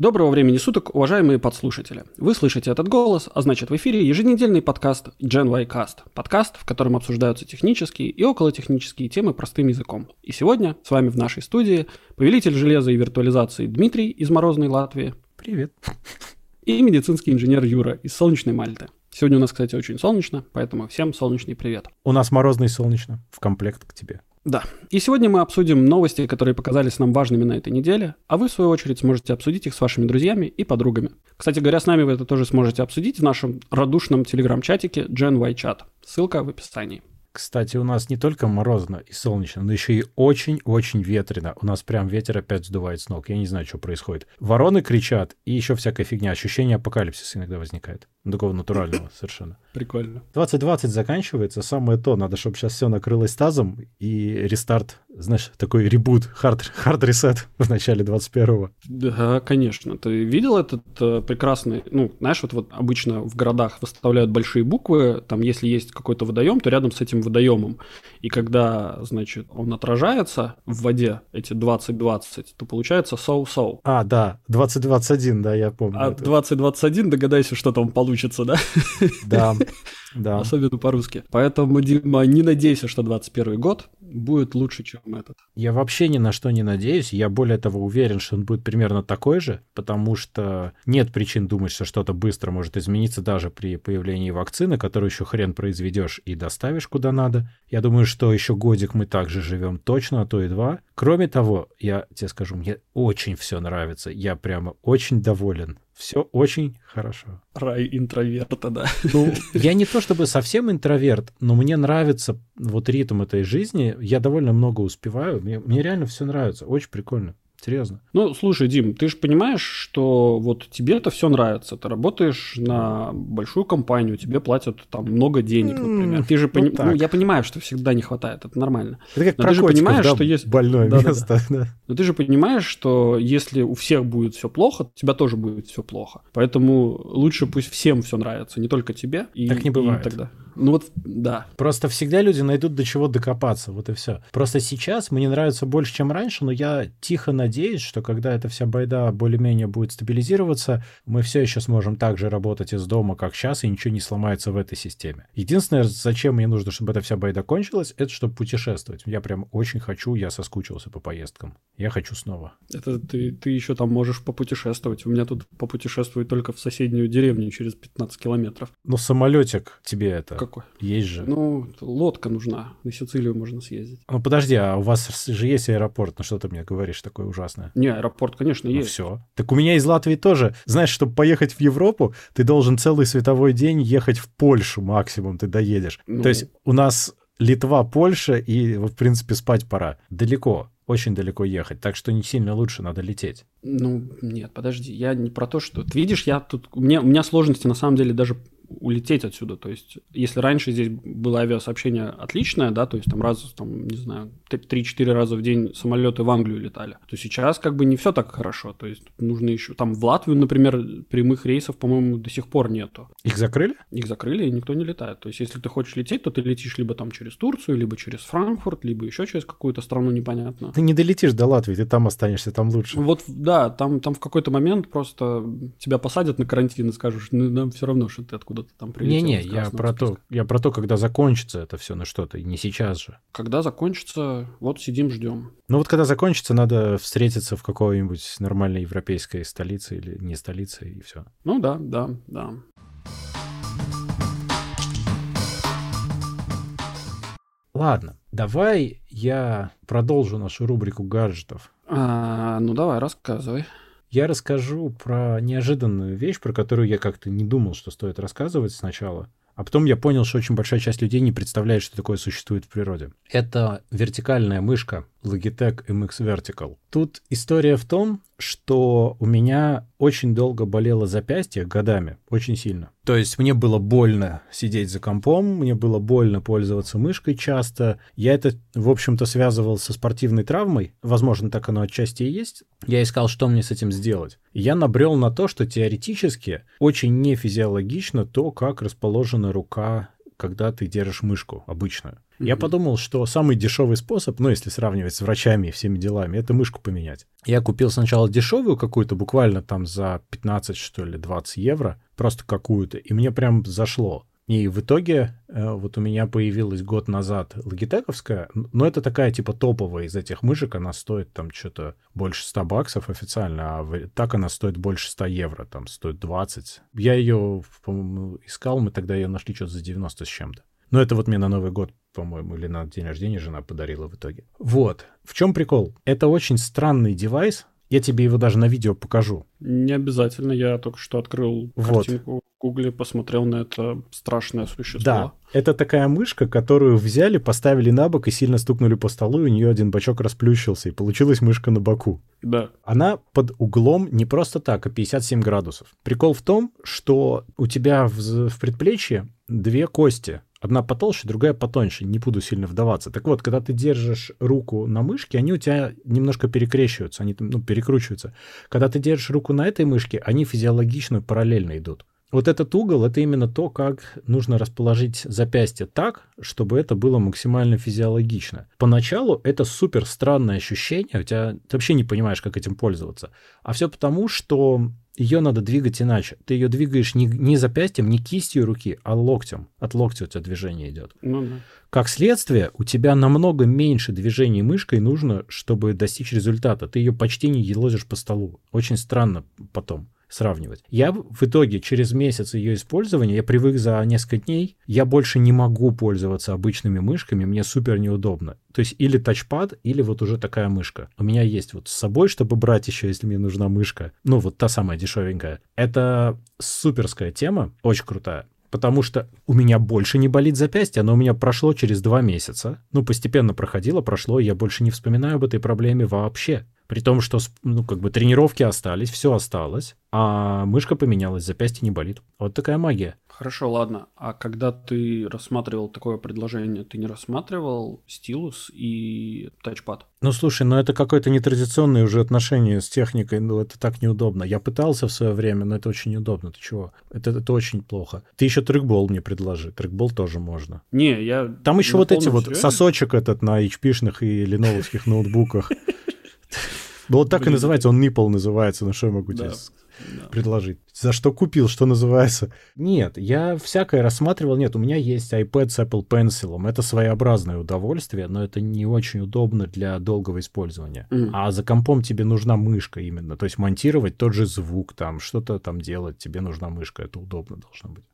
Доброго времени суток, уважаемые подслушатели. Вы слышите этот голос, а значит в эфире еженедельный подкаст Gen y Cast. Подкаст, в котором обсуждаются технические и околотехнические темы простым языком. И сегодня с вами в нашей студии повелитель железа и виртуализации Дмитрий из Морозной Латвии. Привет. И медицинский инженер Юра из Солнечной Мальты. Сегодня у нас, кстати, очень солнечно, поэтому всем солнечный привет. У нас морозно и солнечно, в комплект к тебе. Да. И сегодня мы обсудим новости, которые показались нам важными на этой неделе, а вы, в свою очередь, сможете обсудить их с вашими друзьями и подругами. Кстати говоря, с нами вы это тоже сможете обсудить в нашем радушном телеграм-чатике Gen. Ссылка в описании. Кстати, у нас не только морозно и солнечно, но еще и очень-очень ветрено. У нас прям ветер опять сдувает с ног. Я не знаю, что происходит. Вороны кричат, и еще всякая фигня. Ощущение апокалипсиса иногда возникает. Такого натурального совершенно. Прикольно. 2020 заканчивается, самое то. Надо, чтобы сейчас все накрылось тазом, и restart, знаешь, такой reboot, hard, hard reset в начале 21-го. Да, конечно. Ты видел этот э, прекрасный, ну, знаешь, вот, вот обычно в городах выставляют большие буквы, там, если есть какой-то водоем, то рядом с этим водоемом. И когда, значит, он отражается в воде, эти 2020, то получается соу-соу. А, да, 2021, да, я помню. А 2021, догадайся, что там получится, да? Да, да. Особенно по-русски. Поэтому, Дима, не надейся, что 21 год будет лучше, чем этот. Я вообще ни на что не надеюсь. Я более того уверен, что он будет примерно такой же, потому что нет причин думать, что что-то быстро может измениться даже при появлении вакцины, которую еще хрен произведешь и доставишь куда надо. Я думаю, что еще годик мы также живем точно, а то и два. Кроме того, я тебе скажу, мне очень все нравится. Я прямо очень доволен. Все очень хорошо. Рай интроверта, да. Ну, я не то чтобы совсем интроверт, но мне нравится вот ритм этой жизни. Я довольно много успеваю. Мне, мне реально все нравится. Очень прикольно. Серьезно. Ну, слушай, Дим, ты же понимаешь, что вот тебе это все нравится. Ты работаешь на большую компанию, тебе платят там много денег, например. Ты же ну, пони... так. ну, я понимаю, что всегда не хватает, это нормально. Это как Но ты же понимаешь, да, что есть- больное Да-да-да. место. да. Но ты же понимаешь, что если у всех будет все плохо, у тебя тоже будет все плохо. Поэтому лучше пусть всем все нравится, не только тебе. И, Так не и бывает. тогда. Ну вот, да. Просто всегда люди найдут до чего докопаться, вот и все. Просто сейчас мне нравится больше, чем раньше, но я тихо надеюсь, что когда эта вся байда более-менее будет стабилизироваться, мы все еще сможем так же работать из дома, как сейчас, и ничего не сломается в этой системе. Единственное, зачем мне нужно, чтобы эта вся байда кончилась, это чтобы путешествовать. Я прям очень хочу, я соскучился по поездкам. Я хочу снова. Это ты, ты еще там можешь попутешествовать. У меня тут попутешествовать только в соседнюю деревню через 15 километров. Ну, самолетик тебе это Какой? есть же. Ну, лодка нужна. На Сицилию можно съездить. Ну, подожди, а у вас же есть аэропорт? Ну, что ты мне говоришь такое ужасное? Не, аэропорт, конечно, Ну есть. все. Так у меня из Латвии тоже. Знаешь, чтобы поехать в Европу, ты должен целый световой день ехать в Польшу максимум, ты доедешь. Ну. То есть у нас Литва, Польша, и, в принципе, спать пора. Далеко, очень далеко ехать, так что не сильно лучше, надо лететь. Ну, нет, подожди, я не про то, что... Ты видишь, я тут... У меня, у меня сложности, на самом деле, даже улететь отсюда. То есть, если раньше здесь было авиасообщение отличное, да, то есть там раз, там, не знаю, 3-4 раза в день самолеты в Англию летали, то сейчас как бы не все так хорошо. То есть нужно еще... Там в Латвию, например, прямых рейсов, по-моему, до сих пор нету. Их закрыли? Их закрыли, и никто не летает. То есть, если ты хочешь лететь, то ты летишь либо там через Турцию, либо через Франкфурт, либо еще через какую-то страну непонятно. Ты не долетишь до Латвии, ты там останешься, там лучше. Вот, да, там, там в какой-то момент просто тебя посадят на карантин и скажешь, ну, нам все равно, что ты откуда-то там прилетел. Не-не, я про то, списка». я про то, когда закончится это все на что-то, не сейчас же. Когда закончится, вот сидим, ждем. Ну вот когда закончится, надо встретиться в какой-нибудь нормальной европейской столице или не столице, и все. Ну да, да, да. Ладно, давай я продолжу нашу рубрику гаджетов. А, ну давай, рассказывай. Я расскажу про неожиданную вещь, про которую я как-то не думал, что стоит рассказывать сначала. А потом я понял, что очень большая часть людей не представляет, что такое существует в природе. Это вертикальная мышка Logitech MX Vertical. Тут история в том, что у меня очень долго болело запястье годами, очень сильно. То есть мне было больно сидеть за компом, мне было больно пользоваться мышкой часто. Я это, в общем-то, связывал со спортивной травмой. Возможно, так оно отчасти и есть. Я искал, что мне с этим сделать. Я набрел на то, что теоретически очень нефизиологично то, как расположена рука когда ты держишь мышку обычную. Я подумал, что самый дешевый способ, ну, если сравнивать с врачами и всеми делами, это мышку поменять. Я купил сначала дешевую какую-то, буквально там за 15, что ли, 20 евро, просто какую-то, и мне прям зашло. И в итоге э, вот у меня появилась год назад логитековская, но это такая типа топовая из этих мышек, она стоит там что-то больше 100 баксов официально, а так она стоит больше 100 евро, там стоит 20. Я ее, по-моему, искал, мы тогда ее нашли что-то за 90 с чем-то. Но это вот мне на Новый год, по-моему, или на день рождения жена подарила в итоге. Вот. В чем прикол? Это очень странный девайс, я тебе его даже на видео покажу. Не обязательно. Я только что открыл вот. картинку в Гугле, посмотрел на это страшное существо. Да, это такая мышка, которую взяли, поставили на бок и сильно стукнули по столу, и у нее один бачок расплющился, и получилась мышка на боку. Да. Она под углом не просто так, а 57 градусов. Прикол в том, что у тебя в, в предплечье две кости. Одна потолще, другая потоньше. Не буду сильно вдаваться. Так вот, когда ты держишь руку на мышке, они у тебя немножко перекрещиваются, они ну, перекручиваются. Когда ты держишь руку на этой мышке, они физиологично параллельно идут. Вот этот угол — это именно то, как нужно расположить запястье так, чтобы это было максимально физиологично. Поначалу это супер странное ощущение, у тебя ты вообще не понимаешь, как этим пользоваться. А все потому, что ее надо двигать иначе. Ты ее двигаешь не, не запястьем, не кистью руки, а локтем. От локтя у тебя движение идет. Ну, да. Как следствие, у тебя намного меньше движений мышкой нужно, чтобы достичь результата. Ты ее почти не елозишь по столу. Очень странно потом сравнивать. Я в итоге через месяц ее использования, я привык за несколько дней, я больше не могу пользоваться обычными мышками, мне супер неудобно. То есть или тачпад, или вот уже такая мышка. У меня есть вот с собой, чтобы брать еще, если мне нужна мышка. Ну, вот та самая дешевенькая. Это суперская тема, очень крутая потому что у меня больше не болит запястье, оно у меня прошло через два месяца. Ну, постепенно проходило, прошло, и я больше не вспоминаю об этой проблеме вообще. При том, что ну, как бы тренировки остались, все осталось, а мышка поменялась, запястье не болит. Вот такая магия. Хорошо, ладно. А когда ты рассматривал такое предложение, ты не рассматривал стилус и тачпад? Ну, слушай, ну это какое-то нетрадиционное уже отношение с техникой, ну это так неудобно. Я пытался в свое время, но это очень неудобно. Ты чего? Это, это очень плохо. Ты еще трекбол мне предложи. Трекбол тоже можно. Не, я... Там еще вот эти вот сосочек этот на HP-шных и леновских ноутбуках. Ну вот так и называется, он Nipple называется, ну что я могу тебе предложить? За что купил, что называется? Нет, я всякое рассматривал, нет, у меня есть iPad с Apple Pencil, это своеобразное удовольствие, но это не очень удобно для долгого использования. А за компом тебе нужна мышка именно, то есть монтировать тот же звук, там, что-то там делать, тебе нужна мышка, это удобно должно быть.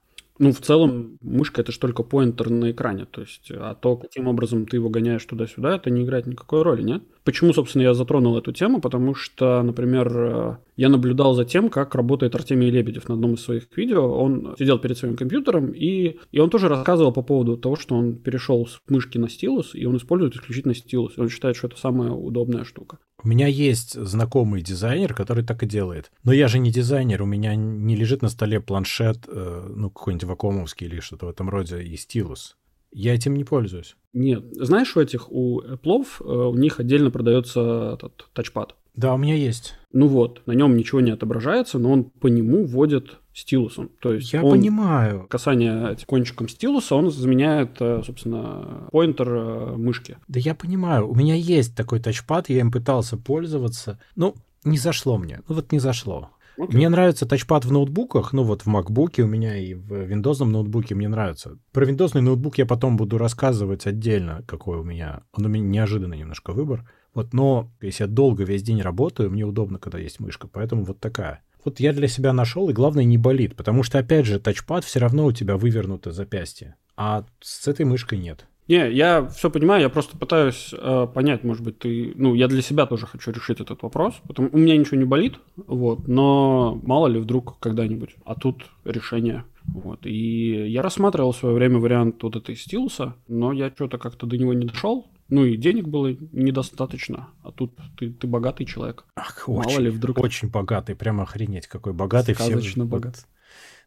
Ну, в целом, мышка это же только поинтер на экране. То есть, а то, каким образом ты его гоняешь туда-сюда, это не играет никакой роли, нет? Почему, собственно, я затронул эту тему? Потому что, например, я наблюдал за тем, как работает Артемий Лебедев на одном из своих видео. Он сидел перед своим компьютером, и, и он тоже рассказывал по поводу того, что он перешел с мышки на стилус, и он использует исключительно стилус. Он считает, что это самая удобная штука. У меня есть знакомый дизайнер, который так и делает. Но я же не дизайнер, у меня не лежит на столе планшет, э, ну, какой-нибудь вакуумовский или что-то в этом роде, и стилус. Я этим не пользуюсь. Нет. Знаешь, у этих, у Apple, э, у них отдельно продается этот тачпад. Да, у меня есть. Ну вот, на нем ничего не отображается, но он по нему вводит стилусом. То есть Я он, понимаю. Касание кончиком стилуса, он заменяет, э, собственно, поинтер э, мышки. Да я понимаю. У меня есть такой тачпад, я им пытался пользоваться. Ну, не зашло мне. Ну вот не зашло. Okay. Мне нравится тачпад в ноутбуках, ну вот в MacBook у меня и в Windows ноутбуке мне нравится. Про Windows ноутбук я потом буду рассказывать отдельно, какой у меня. Он у меня неожиданный немножко выбор. Вот, но если я долго весь день работаю, мне удобно, когда есть мышка, поэтому вот такая. Вот я для себя нашел, и главное, не болит, потому что, опять же, тачпад все равно у тебя вывернуто запястье, а с этой мышкой нет. Не, я все понимаю, я просто пытаюсь э, понять, может быть, ты... Ну, я для себя тоже хочу решить этот вопрос. Потому, у меня ничего не болит, вот, но мало ли вдруг когда-нибудь. А тут решение. Вот. И я рассматривал в свое время вариант вот этой стилуса, но я что-то как-то до него не дошел. Ну и денег было недостаточно, а тут ты, ты богатый человек. Ах, Мало очень, ли вдруг... Очень богатый, прямо охренеть, какой богатый. Сказочно все... богатый.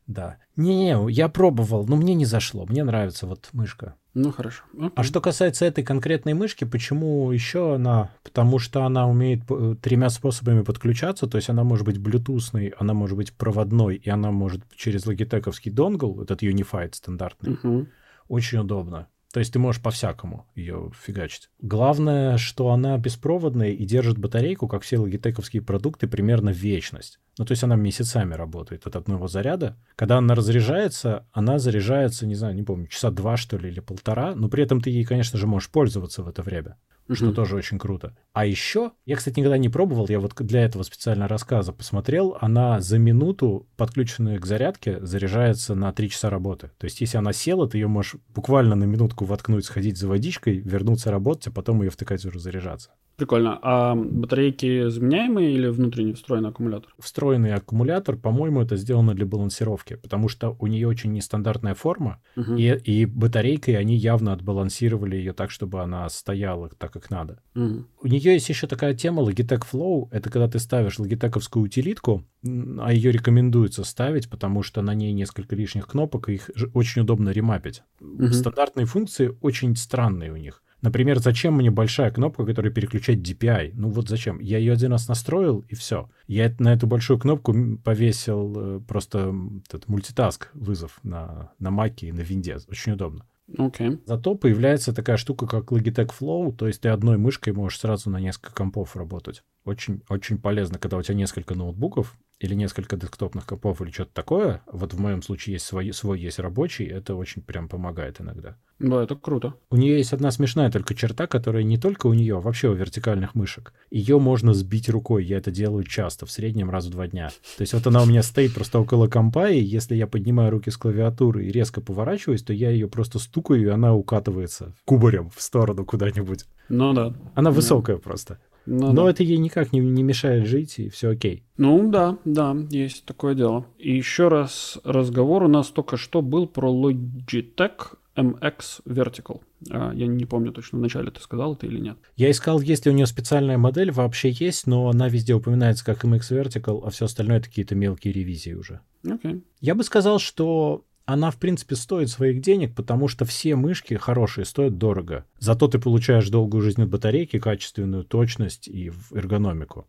Да. Не-не, я пробовал, но мне не зашло. Мне нравится вот мышка. Ну, хорошо. Окей. А что касается этой конкретной мышки, почему еще она? Потому что она умеет э, тремя способами подключаться, то есть она может быть блютусной, она может быть проводной, и она может через логитековский донгл, этот Unified стандартный. Угу. Очень удобно. То есть ты можешь по-всякому ее фигачить. Главное, что она беспроводная и держит батарейку, как все логитековские продукты, примерно вечность. Ну, то есть она месяцами работает от одного заряда. Когда она разряжается, она заряжается, не знаю, не помню, часа два, что ли, или полтора, но при этом ты ей, конечно же, можешь пользоваться в это время mm-hmm. что тоже очень круто. А еще, я, кстати, никогда не пробовал, я вот для этого специально рассказа посмотрел, она за минуту, подключенная к зарядке, заряжается на 3 часа работы. То есть, если она села, ты ее можешь буквально на минутку воткнуть, сходить за водичкой, вернуться работать, а потом ее втыкать уже заряжаться. Прикольно. А батарейки заменяемые или внутренне встроенный аккумулятор? Встроенный аккумулятор, по-моему, это сделано для балансировки, потому что у нее очень нестандартная форма, угу. и, и батарейкой они явно отбалансировали ее так, чтобы она стояла так, как надо. Угу. У нее есть еще такая тема Logitech Flow. Это когда ты ставишь логитековскую утилитку, а ее рекомендуется ставить, потому что на ней несколько лишних кнопок, и их очень удобно ремапить. Угу. Стандартные функции очень странные у них. Например, зачем мне большая кнопка, которая переключает DPI? Ну вот зачем? Я ее один раз настроил, и все. Я на эту большую кнопку повесил э, просто этот мультитаск вызов на, на Mac и на Винде. Очень удобно. Okay. Зато появляется такая штука, как Logitech Flow, то есть ты одной мышкой можешь сразу на несколько компов работать. Очень, очень полезно, когда у тебя несколько ноутбуков, или несколько десктопных компов или что-то такое, вот в моем случае есть свой, свой есть рабочий, это очень прям помогает иногда. Да, это круто. У нее есть одна смешная только черта, которая не только у нее, а вообще у вертикальных мышек. Ее можно сбить рукой, я это делаю часто, в среднем раз в два дня. То есть вот она у меня стоит просто около компа, и если я поднимаю руки с клавиатуры и резко поворачиваюсь, то я ее просто стукаю, и она укатывается кубарем в сторону куда-нибудь. Ну да. Она да. высокая просто. Ну, Но да. это ей никак не, не мешает жить, и все окей. Ну да, да, есть такое дело. И еще раз разговор у нас только что был про Logitech MX Vertical. А, я не помню точно, вначале ты сказал это или нет. Я искал, есть ли у нее специальная модель, вообще есть, но она везде упоминается как MX Vertical, а все остальное это какие-то мелкие ревизии уже. Okay. Я бы сказал, что она, в принципе, стоит своих денег, потому что все мышки хорошие стоят дорого. Зато ты получаешь долгую жизнь от батарейки, качественную точность и эргономику.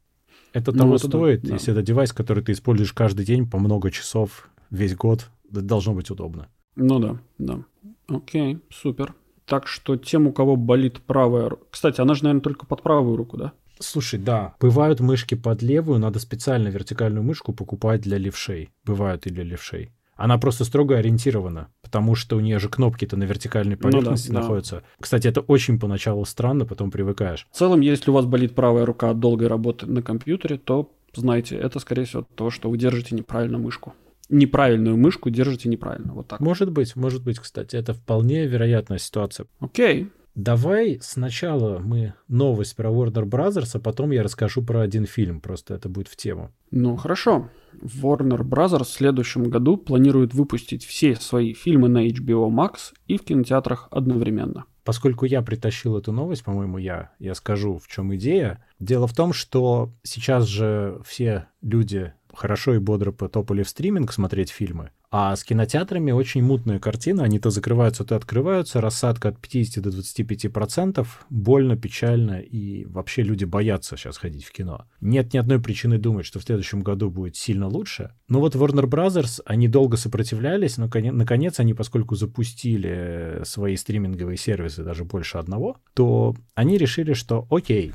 Это ну, того это стоит, да, если это девайс, который ты используешь каждый день по много часов, весь год. Это должно быть удобно. Ну да, да. Окей, супер. Так что тем, у кого болит правая. Кстати, она же, наверное, только под правую руку, да? Слушай, да. Бывают мышки под левую, надо специально вертикальную мышку покупать для левшей. Бывают и для левшей. Она просто строго ориентирована, потому что у нее же кнопки-то на вертикальной поверхности ну да, находятся. Да. Кстати, это очень поначалу странно, потом привыкаешь. В целом, если у вас болит правая рука от долгой работы на компьютере, то знайте, это, скорее всего, то, что вы держите неправильно мышку. Неправильную мышку держите неправильно. Вот так. Может быть, может быть, кстати, это вполне вероятная ситуация. Окей. Давай сначала мы новость про Warner Brothers, а потом я расскажу про один фильм, просто это будет в тему. Ну, хорошо. Warner Brothers в следующем году планирует выпустить все свои фильмы на HBO Max и в кинотеатрах одновременно. Поскольку я притащил эту новость, по-моему, я, я скажу, в чем идея. Дело в том, что сейчас же все люди хорошо и бодро потопали в стриминг смотреть фильмы, а с кинотеатрами очень мутная картина. Они то закрываются, то открываются. Рассадка от 50 до 25 процентов. Больно, печально. И вообще люди боятся сейчас ходить в кино. Нет ни одной причины думать, что в следующем году будет сильно лучше. Но вот Warner Brothers, они долго сопротивлялись, но наконец они, поскольку запустили свои стриминговые сервисы, даже больше одного, то они решили, что окей,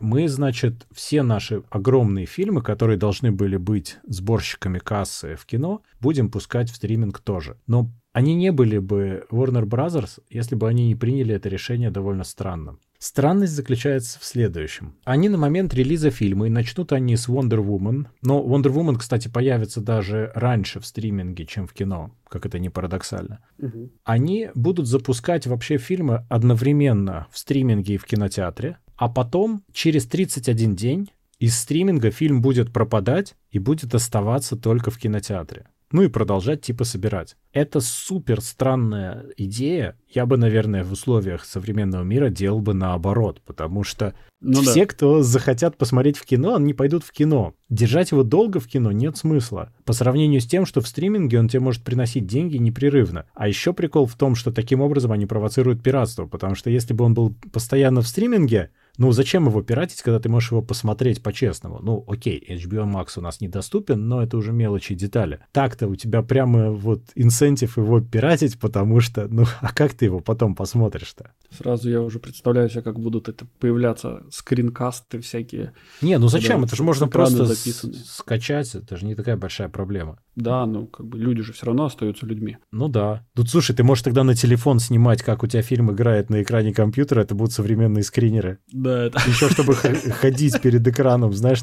мы, значит, все наши огромные фильмы, которые должны были быть сборщиками кассы в кино, будем пускать в стриминг тоже. Но они не были бы Warner Brothers, если бы они не приняли это решение довольно странным. Странность заключается в следующем. Они на момент релиза фильма, и начнут они с Wonder Woman, но Wonder Woman, кстати, появится даже раньше в стриминге, чем в кино, как это не парадоксально. Угу. Они будут запускать вообще фильмы одновременно в стриминге и в кинотеатре, а потом, через 31 день, из стриминга фильм будет пропадать и будет оставаться только в кинотеатре. Ну и продолжать типа собирать. Это супер странная идея. Я бы, наверное, в условиях современного мира делал бы наоборот, потому что Ну, Все, да. кто захотят посмотреть в кино, они пойдут в кино. Держать его долго в кино нет смысла. По сравнению с тем, что в стриминге он тебе может приносить деньги непрерывно. А еще прикол в том, что таким образом они провоцируют пиратство. Потому что если бы он был постоянно в стриминге, ну, зачем его пиратить, когда ты можешь его посмотреть по-честному? Ну, окей, HBO Max у нас недоступен, но это уже мелочи и детали. Так-то у тебя прямо вот инсентив его пиратить, потому что, ну, а как ты его потом посмотришь-то? Сразу я уже представляю себе, как будут это появляться скринкасты всякие. Не, ну зачем? Это же можно просто записаны. скачать, это же не такая большая проблема. Да, ну как бы люди же все равно остаются людьми. Ну да. Тут, слушай, ты можешь тогда на телефон снимать, как у тебя фильм играет на экране компьютера, это будут современные скринеры. Да, это... Еще чтобы ходить перед экраном, знаешь,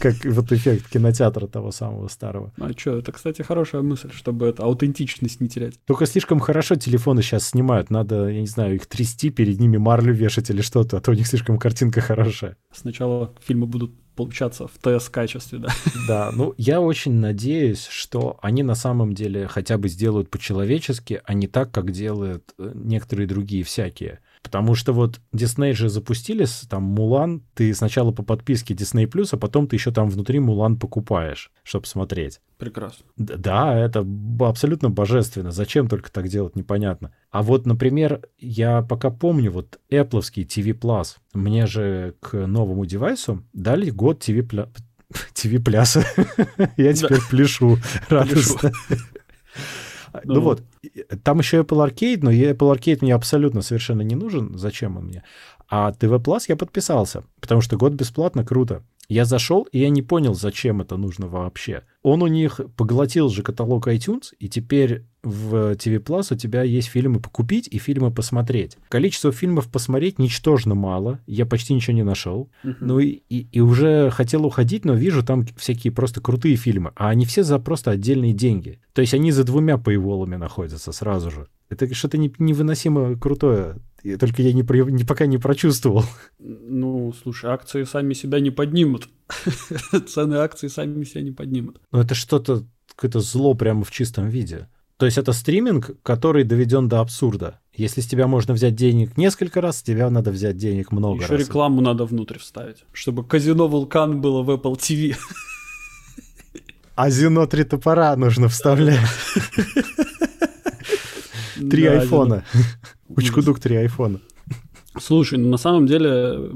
как вот эффект кинотеатра того самого старого. А что, это, кстати, хорошая мысль, чтобы это аутентичность не терять. Только слишком хорошо телефоны сейчас снимают, надо, я не знаю, их трясти, перед ними марлю вешать или что-то, а то у них слишком картинка хорошая. Сначала фильмы будут получаться в ТС-качестве, да. Да, ну я очень надеюсь, что они на самом деле хотя бы сделают по-человечески, а не так, как делают э, некоторые другие всякие. Потому что вот Disney же запустили там Мулан, ты сначала по подписке Disney+, а потом ты еще там внутри Мулан покупаешь, чтобы смотреть. Прекрасно. Да, это абсолютно божественно. Зачем только так делать, непонятно. А вот, например, я пока помню, вот Apple TV Plus, мне же к новому девайсу дали год TV Plus. TV пляса. Я теперь пляшу радостно. Ну, ну вот, там еще Apple Arcade, но Apple Arcade мне абсолютно совершенно не нужен. Зачем он мне? А TV Plus я подписался, потому что год бесплатно, круто. Я зашел, и я не понял, зачем это нужно вообще. Он у них поглотил же каталог iTunes, и теперь в TV Plus у тебя есть фильмы покупить и фильмы посмотреть. Количество фильмов посмотреть ничтожно мало, я почти ничего не нашел. Uh-huh. Ну и, и, и уже хотел уходить, но вижу там всякие просто крутые фильмы, а они все за просто отдельные деньги. То есть они за двумя paywall'ами находятся сразу же. Это что-то невыносимо крутое. Только я не, не, пока не прочувствовал. Ну, слушай, акции сами себя не поднимут. Цены акций сами себя не поднимут. Ну, это что-то, какое-то зло прямо в чистом виде. То есть это стриминг, который доведен до абсурда. Если с тебя можно взять денег несколько раз, с тебя надо взять денег много Еще раз. Еще рекламу надо внутрь вставить, чтобы казино Вулкан было в Apple TV. А Зино три топора нужно вставлять. Три айфона. Учкудук три айфона. Слушай, ну на самом деле,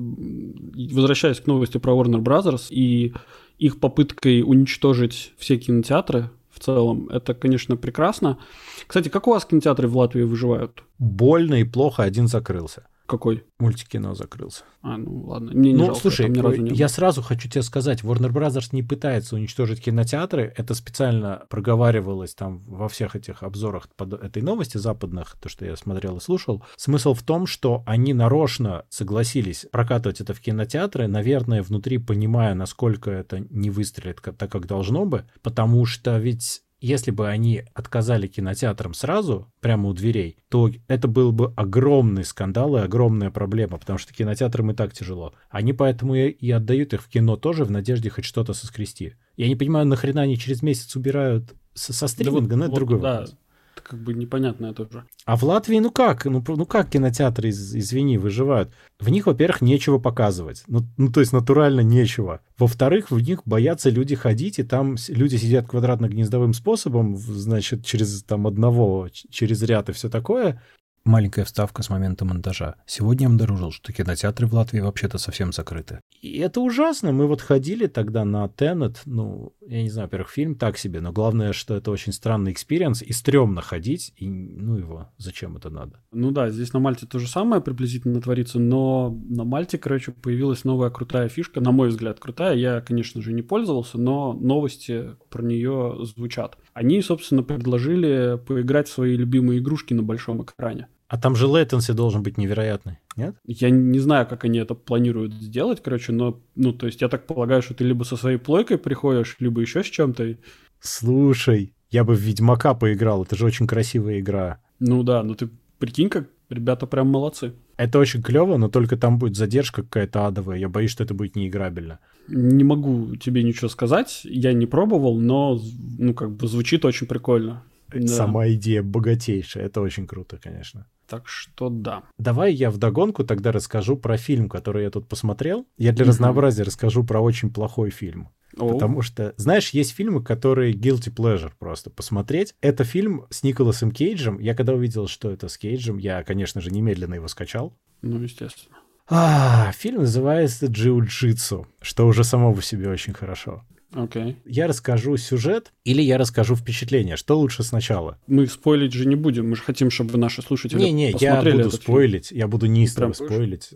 возвращаясь к новости про Warner Brothers и их попыткой уничтожить все кинотеатры целом, это, конечно, прекрасно. Кстати, как у вас кинотеатры в Латвии выживают? Больно и плохо, один закрылся. Какой? Мультикино закрылся. А, ну ладно. Мне не ну, жалко, слушай, ни разу не я сразу хочу тебе сказать, Warner Brothers не пытается уничтожить кинотеатры. Это специально проговаривалось там во всех этих обзорах под этой новости западных, то, что я смотрел и слушал. Смысл в том, что они нарочно согласились прокатывать это в кинотеатры, наверное, внутри понимая, насколько это не выстрелит так, как должно бы, потому что ведь если бы они отказали кинотеатрам сразу, прямо у дверей, то это был бы огромный скандал и огромная проблема, потому что кинотеатрам и так тяжело. Они поэтому и отдают их в кино тоже в надежде хоть что-то соскрести. Я не понимаю, нахрена они через месяц убирают со, стриминга, да вот, но это вот, другой да, вопрос как бы непонятно это уже. А в Латвии, ну как? Ну, ну как кинотеатры, из, извини, выживают? В них, во-первых, нечего показывать. Ну, ну, то есть натурально нечего. Во-вторых, в них боятся люди ходить, и там люди сидят квадратно-гнездовым способом, значит, через там одного, через ряд и все такое. Маленькая вставка с момента монтажа. Сегодня я обнаружил, что кинотеатры в Латвии вообще-то совсем закрыты. И это ужасно. Мы вот ходили тогда на Tenet. Ну, я не знаю, во-первых, фильм так себе, но главное, что это очень странный experience, и стрёмно ходить, и ну его, зачем это надо? Ну да, здесь на Мальте то же самое приблизительно творится, но на Мальте, короче, появилась новая крутая фишка, на мой взгляд, крутая. Я, конечно же, не пользовался, но новости про нее звучат. Они, собственно, предложили поиграть в свои любимые игрушки на большом экране. А там же latency должен быть невероятный, нет? Я не знаю, как они это планируют сделать, короче, но, ну, то есть я так полагаю, что ты либо со своей плойкой приходишь, либо еще с чем-то. Слушай, я бы в Ведьмака поиграл, это же очень красивая игра. Ну да, ну ты прикинь, как ребята прям молодцы. Это очень клево, но только там будет задержка какая-то адовая. Я боюсь, что это будет неиграбельно. Не могу тебе ничего сказать. Я не пробовал, но ну как бы звучит очень прикольно. Да. Сама идея богатейшая. Это очень круто, конечно. Так что да. Давай я вдогонку тогда расскажу про фильм, который я тут посмотрел. Я для разнообразия расскажу про очень плохой фильм. Потому что, знаешь, есть фильмы, которые guilty pleasure просто посмотреть. Это фильм с Николасом Кейджем. Я когда увидел, что это с Кейджем, я, конечно же, немедленно его скачал. Ну, естественно. А, фильм называется «Джиу-джитсу», что уже само по себе очень хорошо. Окей. Я расскажу сюжет или я расскажу впечатление. Что лучше сначала? Мы спойлить же не будем. Мы же хотим, чтобы наши слушатели Не-не, я посмотрели буду этот спойлить, я буду неистово Прям спойлить.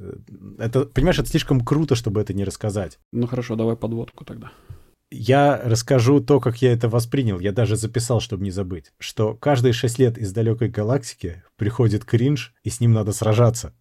Это, понимаешь, это слишком круто, чтобы это не рассказать. фильм. Ну хорошо, давай подводку тогда. Я расскажу то, как я это воспринял. Я даже записал, чтобы не забыть. Что каждые шесть лет из далекой галактики приходит кринж, и с ним надо сражаться.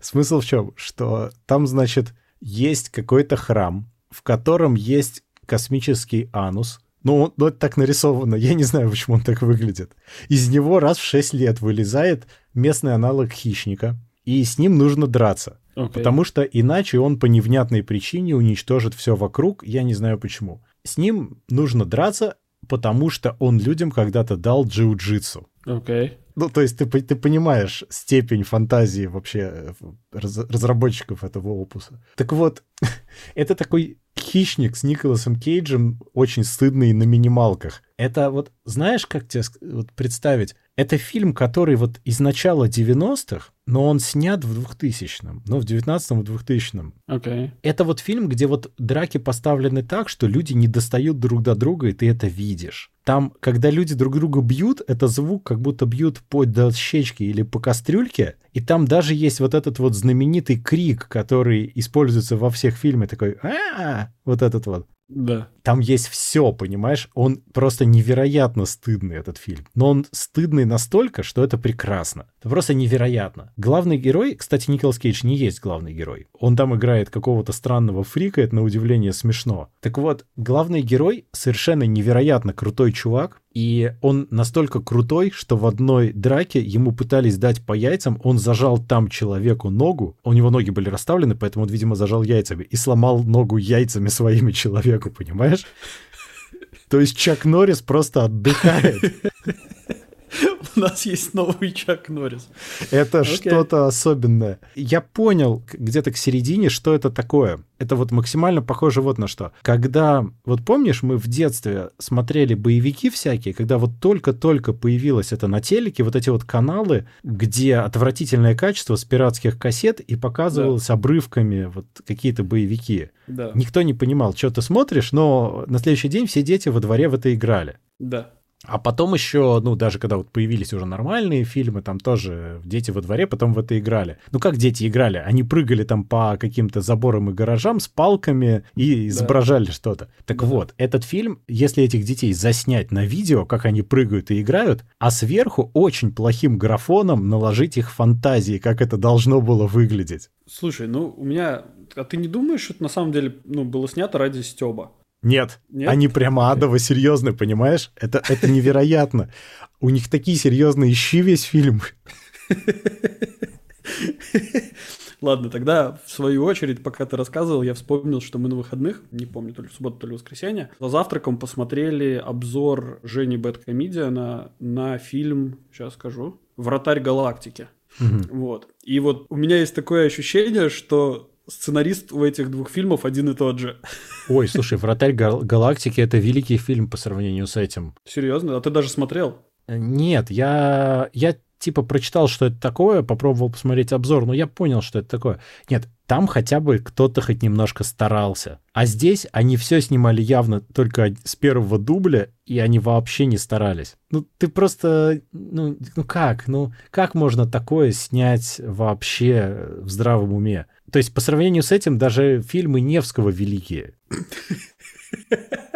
Смысл в чем? Что там, значит, есть какой-то храм, в котором есть космический анус. Ну, он- ну, это так нарисовано. Я не знаю, почему он так выглядит. Из него раз в шесть лет вылезает местный аналог хищника, и с ним нужно драться. Окей. Потому что иначе он по невнятной причине уничтожит все вокруг, я не знаю почему. С ним нужно драться, потому что он людям когда-то дал джиу-джитсу. Окей. Ну, то есть ты, ты понимаешь степень фантазии вообще э, раз- разработчиков этого опуса. Так вот, это такой хищник с Николасом Кейджем, очень стыдный на минималках. Это вот, знаешь, как тебе вот представить? Это фильм, который вот из начала 90-х, но он снят в 2000-м, ну, в 19-м, в 2000-м. Окей. Это вот фильм, где вот драки поставлены так, что люди не достают друг до друга, и ты это видишь. Там, когда люди друг друга бьют, это звук, как будто бьют по дощечке или по кастрюльке, и там даже есть вот этот вот знаменитый крик, который используется во всех фильмах, такой а вот этот вот. Да. Там есть все, понимаешь? Он просто невероятно стыдный, этот фильм. Но он стыдный настолько, что это прекрасно. Это просто невероятно. Главный герой, кстати, Николас Кейдж не есть главный герой. Он там играет какого-то странного фрика, это на удивление смешно. Так вот, главный герой совершенно невероятно крутой чувак, и он настолько крутой, что в одной драке ему пытались дать по яйцам, он зажал там человеку ногу, у него ноги были расставлены, поэтому он, видимо, зажал яйцами, и сломал ногу яйцами своими человеку, понимаешь? То есть Чак Норрис просто отдыхает. У нас есть новый Чак Норрис. Это Окей. что-то особенное. Я понял где-то к середине, что это такое. Это вот максимально похоже вот на что. Когда, вот помнишь, мы в детстве смотрели боевики всякие, когда вот только-только появилось это на телеке, вот эти вот каналы, где отвратительное качество с пиратских кассет и показывалось обрывками вот какие-то боевики. Да. Никто не понимал, что ты смотришь, но на следующий день все дети во дворе в это играли. Да. А потом еще, ну, даже когда вот появились уже нормальные фильмы, там тоже дети во дворе потом в это играли. Ну, как дети играли? Они прыгали там по каким-то заборам и гаражам с палками и изображали что-то. Так Да. вот, этот фильм, если этих детей заснять на видео, как они прыгают и играют, а сверху очень плохим графоном наложить их фантазии, как это должно было выглядеть. Слушай, ну у меня... А ты не думаешь, что это на самом деле ну, было снято ради Стеба? Нет, Нет? они прямо адово серьезны, понимаешь? Это, это невероятно. У них такие серьезные, ищи весь фильм. Ладно, тогда в свою очередь, пока ты рассказывал, я вспомнил, что мы на выходных, не помню, то ли в субботу, то ли в воскресенье, за завтраком посмотрели обзор Жени Бэткомедиана на фильм, сейчас скажу, «Вратарь галактики». Вот. И вот у меня есть такое ощущение, что сценарист у этих двух фильмов один и тот же. Ой, слушай, «Вратарь гал- галактики» — это великий фильм по сравнению с этим. Серьезно? А ты даже смотрел? Э, Нет, я, я типа прочитал, что это такое, попробовал посмотреть обзор, но я понял, что это такое. Нет, там хотя бы кто-то хоть немножко старался. А здесь они все снимали явно только с первого дубля, и они вообще не старались. Ну, ты просто... Ну, ну как? Ну, как можно такое снять вообще в здравом уме? То есть по сравнению с этим даже фильмы Невского великие.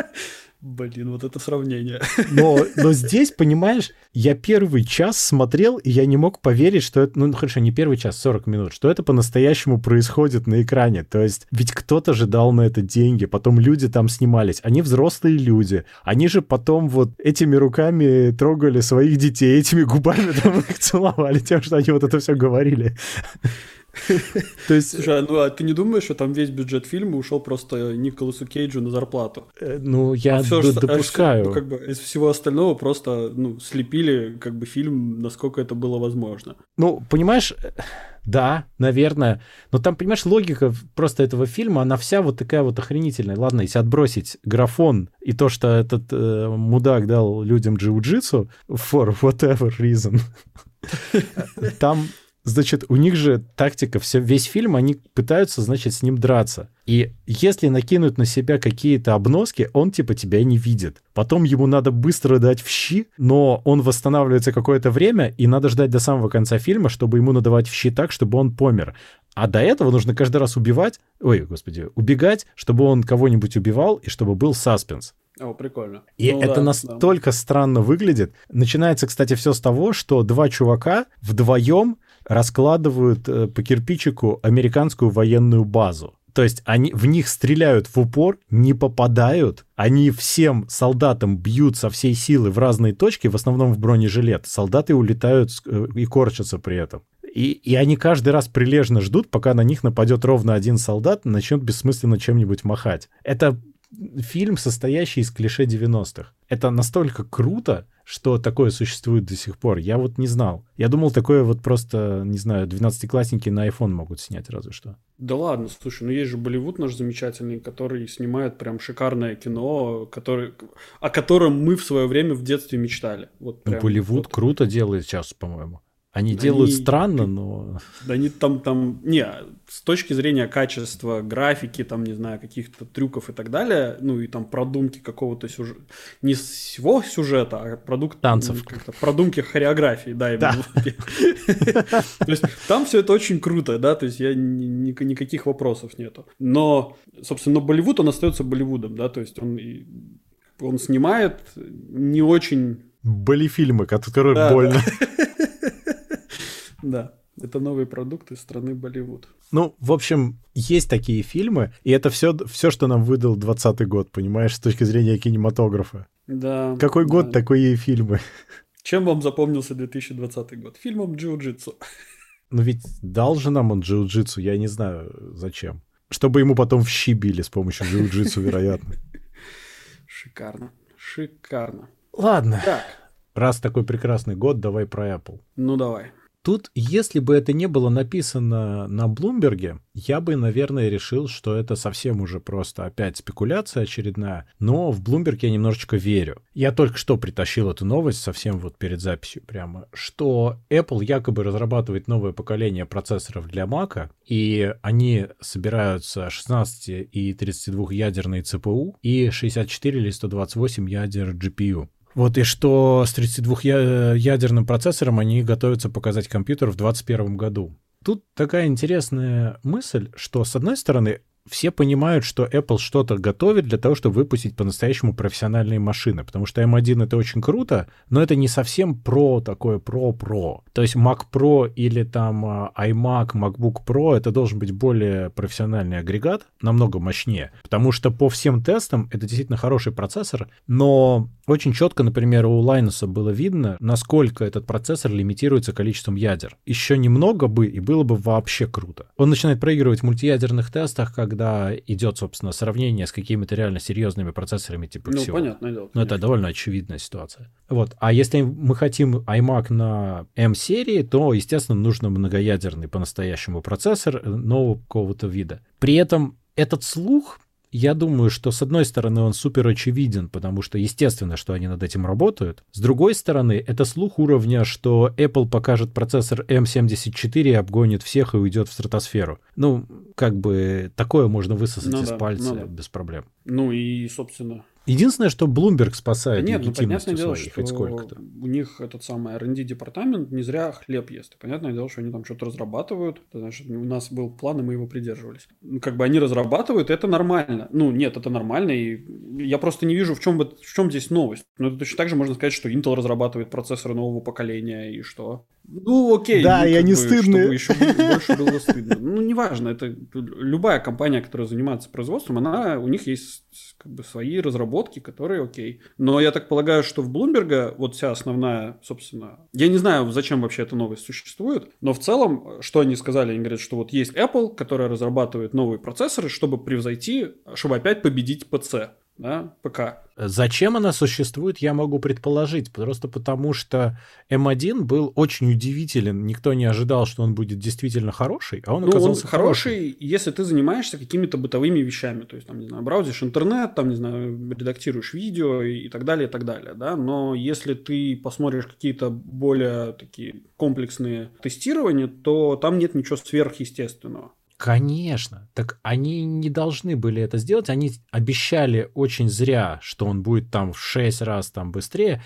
Блин, вот это сравнение. Но, но здесь, понимаешь, я первый час смотрел, и я не мог поверить, что это, ну хорошо, не первый час, 40 минут, что это по-настоящему происходит на экране. То есть, ведь кто-то же дал на это деньги, потом люди там снимались. Они взрослые люди. Они же потом вот этими руками трогали своих детей, этими губами там их целовали, тем, что они вот это все говорили. То есть... Слушай, а, ну а ты не думаешь, что там весь бюджет фильма ушел просто Николасу Кейджу на зарплату? Э, ну, я а все, допускаю. Ну, как бы из всего остального просто, ну, слепили как бы фильм, насколько это было возможно. Ну, понимаешь, да, наверное. Но там, понимаешь, логика просто этого фильма, она вся вот такая вот охренительная. Ладно, если отбросить графон и то, что этот э, мудак дал людям джиу-джитсу for whatever reason, там Значит, у них же тактика, все, весь фильм, они пытаются, значит, с ним драться. И если накинуть на себя какие-то обноски, он типа тебя не видит. Потом ему надо быстро дать в щи, но он восстанавливается какое-то время, и надо ждать до самого конца фильма, чтобы ему надавать в щи так, чтобы он помер. А до этого нужно каждый раз убивать, ой, господи, убегать, чтобы он кого-нибудь убивал, и чтобы был саспенс. О, прикольно. И ну, это да, настолько да. странно выглядит. Начинается, кстати, все с того, что два чувака вдвоем раскладывают э, по кирпичику американскую военную базу. То есть они в них стреляют в упор, не попадают. Они всем солдатам бьют со всей силы в разные точки, в основном в бронежилет. Солдаты улетают э, и корчатся при этом. И, и они каждый раз прилежно ждут, пока на них нападет ровно один солдат и начнет бессмысленно чем-нибудь махать. Это фильм, состоящий из клише 90-х. Это настолько круто, что такое существует до сих пор. Я вот не знал. Я думал, такое вот просто, не знаю, 12-классники на iPhone могут снять разве что. Да ладно, слушай, ну есть же Болливуд наш замечательный, который снимает прям шикарное кино, который, о котором мы в свое время в детстве мечтали. Вот ну, прям, ну, Болливуд вот. круто делает сейчас, по-моему. Они, они делают странно, но... Да они там, там... Не, с точки зрения качества графики, там, не знаю, каких-то трюков и так далее, ну и там продумки какого-то сюжета... Не всего сюжета, а продукт... Танцев. Продумки хореографии, да, именно. То есть там все это очень круто, да, то есть я никаких вопросов нету. Но, собственно, Болливуд, он остается Болливудом, да, то есть он, он снимает не очень... Болифильмы, которые больно. Да. Это новый продукт из страны Болливуд. Ну, в общем, есть такие фильмы, и это все, все что нам выдал 20 год, понимаешь, с точки зрения кинематографа. Да. Какой да. год, такие фильмы. Чем вам запомнился 2020 год? Фильмом «Джиу-джитсу». Ну ведь дал же нам он джиу-джитсу, я не знаю зачем. Чтобы ему потом в щи били с помощью джиу-джитсу, вероятно. Шикарно, шикарно. Ладно. Так. Раз такой прекрасный год, давай про Apple. Ну давай. Тут, если бы это не было написано на Блумберге, я бы, наверное, решил, что это совсем уже просто опять спекуляция очередная, но в Bloomberg я немножечко верю. Я только что притащил эту новость совсем вот перед записью прямо, что Apple якобы разрабатывает новое поколение процессоров для Mac, и они собираются 16 и 32 ядерные CPU и 64 или 128 ядер GPU. Вот и что с 32-ядерным процессором они готовятся показать компьютер в 2021 году. Тут такая интересная мысль, что с одной стороны все понимают, что Apple что-то готовит для того, чтобы выпустить по-настоящему профессиональные машины, потому что M1 это очень круто, но это не совсем про такое про-про. То есть Mac Pro или там а, iMac, MacBook Pro это должен быть более профессиональный агрегат, намного мощнее, потому что по всем тестам это действительно хороший процессор, но очень четко, например, у Linus было видно, насколько этот процессор лимитируется количеством ядер. Еще немного бы, и было бы вообще круто. Он начинает проигрывать в мультиядерных тестах, как когда идет, собственно, сравнение с какими-то реально серьезными процессорами типа Ну, всего. понятное дело. Ну, это довольно очевидная ситуация. Вот. А если мы хотим iMac на M-серии, то, естественно, нужно многоядерный по-настоящему процессор нового какого-то вида. При этом этот слух я думаю, что с одной стороны он супер очевиден, потому что естественно, что они над этим работают. С другой стороны, это слух уровня, что Apple покажет процессор M74 и обгонит всех и уйдет в стратосферу. Ну, как бы такое можно высосать ну, из да, пальца ну, да. без проблем. Ну и, собственно, Единственное, что Bloomberg спасает Нет, ну, понятное дело, что сколько-то. у них этот самый R&D департамент не зря хлеб ест. понятное дело, что они там что-то разрабатывают. Значит, у нас был план, и мы его придерживались. Ну, как бы они разрабатывают, это нормально. Ну, нет, это нормально, и я просто не вижу, в чем, в чем здесь новость. Но это точно так же можно сказать, что Intel разрабатывает процессоры нового поколения, и что? Ну, окей. Да, ну, я не бы, стыдный. Чтобы еще больше было стыдно. Ну, неважно, это любая компания, которая занимается производством, она, у них есть как бы свои разработки, которые окей. Но я так полагаю, что в Bloomberg вот вся основная, собственно, я не знаю, зачем вообще эта новость существует, но в целом, что они сказали, они говорят, что вот есть Apple, которая разрабатывает новые процессоры, чтобы превзойти, чтобы опять победить PC да, ПК. Зачем она существует, я могу предположить. Просто потому, что М1 был очень удивителен. Никто не ожидал, что он будет действительно хороший, а он ну, оказался он хороший, хороший, если ты занимаешься какими-то бытовыми вещами. То есть, там, не знаю, браузишь интернет, там, не знаю, редактируешь видео и, и так далее, и так далее. Да? Но если ты посмотришь какие-то более такие комплексные тестирования, то там нет ничего сверхъестественного. Конечно. Так они не должны были это сделать. Они обещали очень зря, что он будет там в 6 раз там быстрее.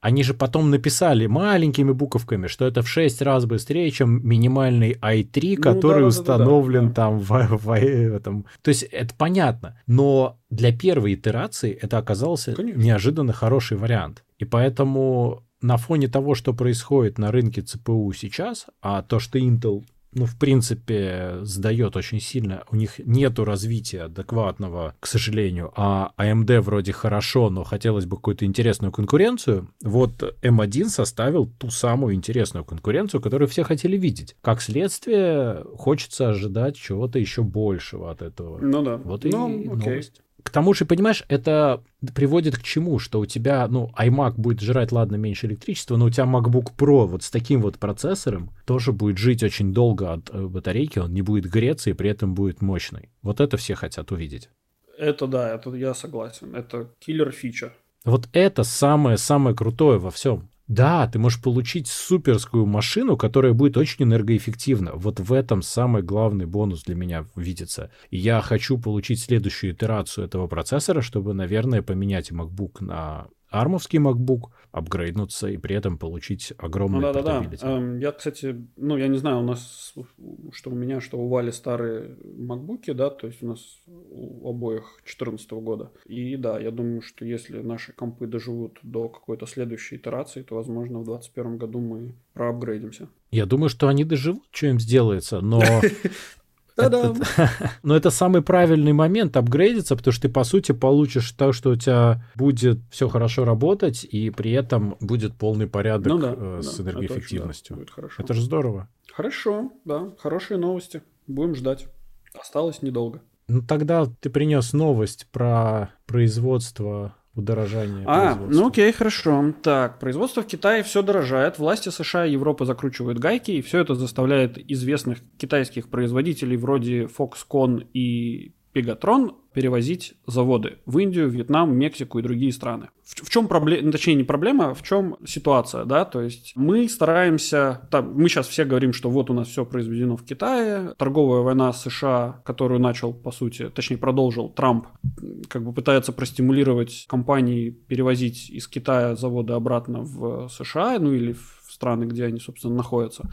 Они же потом написали маленькими буковками, что это в 6 раз быстрее, чем минимальный i3, ну, который да, установлен да, да, там в, в, в этом. То есть это понятно. Но для первой итерации это оказался Конечно. неожиданно хороший вариант. И поэтому на фоне того, что происходит на рынке ЦПУ сейчас, а то, что Intel ну, в принципе, сдает очень сильно. У них нету развития адекватного, к сожалению. А AMD а вроде хорошо, но хотелось бы какую-то интересную конкуренцию. Вот M1 составил ту самую интересную конкуренцию, которую все хотели видеть. Как следствие, хочется ожидать чего-то еще большего от этого. Ну да. Вот ну, и окей. новость. К тому же, понимаешь, это приводит к чему? Что у тебя, ну, iMac будет жрать, ладно, меньше электричества, но у тебя MacBook Pro вот с таким вот процессором тоже будет жить очень долго от э, батарейки, он не будет греться и при этом будет мощный. Вот это все хотят увидеть. Это да, это я согласен. Это киллер фича. Вот это самое-самое крутое во всем. Да, ты можешь получить суперскую машину, которая будет очень энергоэффективна. Вот в этом самый главный бонус для меня видится. Я хочу получить следующую итерацию этого процессора, чтобы, наверное, поменять MacBook на армовский MacBook, апгрейднуться и при этом получить огромный ну, да, да, да. Я, кстати, ну, я не знаю, у нас, что у меня, что у Вали старые MacBook, да, то есть у нас у обоих 2014 года. И да, я думаю, что если наши компы доживут до какой-то следующей итерации, то, возможно, в 2021 году мы проапгрейдимся. Я думаю, что они доживут, что им сделается, но Это, но это самый правильный момент апгрейдиться, потому что ты, по сути, получишь то, что у тебя будет все хорошо работать, и при этом будет полный порядок ну, да, э, с да, энергоэффективностью. Это, очень, да, это же здорово. Хорошо, да, хорошие новости. Будем ждать. Осталось недолго. Ну тогда ты принес новость про производство удорожание. А, ну окей, хорошо. Так, производство в Китае все дорожает. Власти США и Европы закручивают гайки, и все это заставляет известных китайских производителей вроде Foxconn и Pegatron перевозить заводы в Индию, Вьетнам, Мексику и другие страны. В, в чем проблема, ну, точнее не проблема, в чем ситуация, да, то есть мы стараемся, там, мы сейчас все говорим, что вот у нас все произведено в Китае, торговая война США, которую начал, по сути, точнее продолжил Трамп, как бы пытается простимулировать компании перевозить из Китая заводы обратно в США, ну или в страны, где они, собственно, находятся.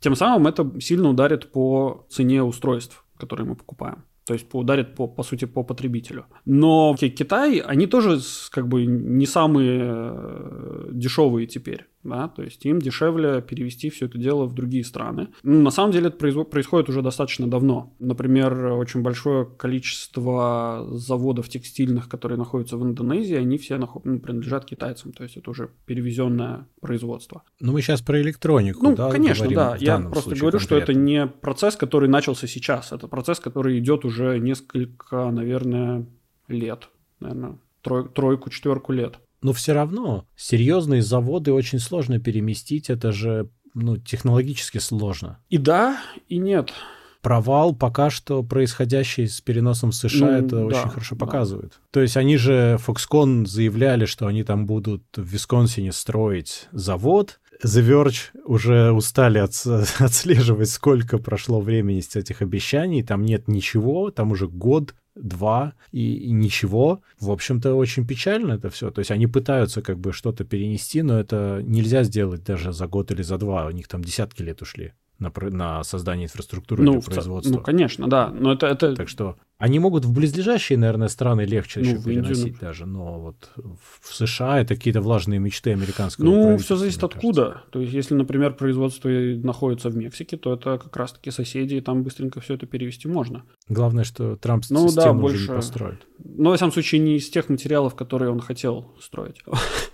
Тем самым это сильно ударит по цене устройств, которые мы покупаем то есть ударит по, по сути по потребителю. Но Китай, они тоже как бы не самые э, дешевые теперь да, то есть им дешевле перевести все это дело в другие страны. Ну, на самом деле это происходит уже достаточно давно. Например, очень большое количество заводов текстильных, которые находятся в Индонезии, они все наход... ну, принадлежат китайцам, то есть это уже перевезенное производство. Ну, мы сейчас про электронику, Ну, да, конечно, да. Я просто говорю, конкретно. что это не процесс, который начался сейчас, это процесс, который идет уже несколько, наверное, лет, наверное, трой... тройку, четверку лет но все равно серьезные заводы очень сложно переместить, это же ну, технологически сложно. И да, и нет. Провал пока что происходящий с переносом в США ну, это да, очень хорошо да. показывает. То есть они же, Foxconn заявляли, что они там будут в Висконсине строить завод, The Verge уже устали от, отслеживать, сколько прошло времени с этих обещаний. Там нет ничего, там уже год два и, ничего. В общем-то, очень печально это все. То есть они пытаются как бы что-то перенести, но это нельзя сделать даже за год или за два. У них там десятки лет ушли. На, на создание инфраструктуры ну, для производства. Ну, конечно, да. Но это, это... Так что они могут в близлежащие, наверное, страны легче Ну, еще Индию, переносить например. даже, но вот в США это какие-то влажные мечты американского Ну, все зависит мне кажется. откуда. То есть, если, например, производство находится в Мексике, то это как раз-таки соседи, и там быстренько все это перевести можно. Главное, что Трамп Ну да, систему уже больше- не построит. Но, во всяком случае, не из тех материалов, которые он хотел строить.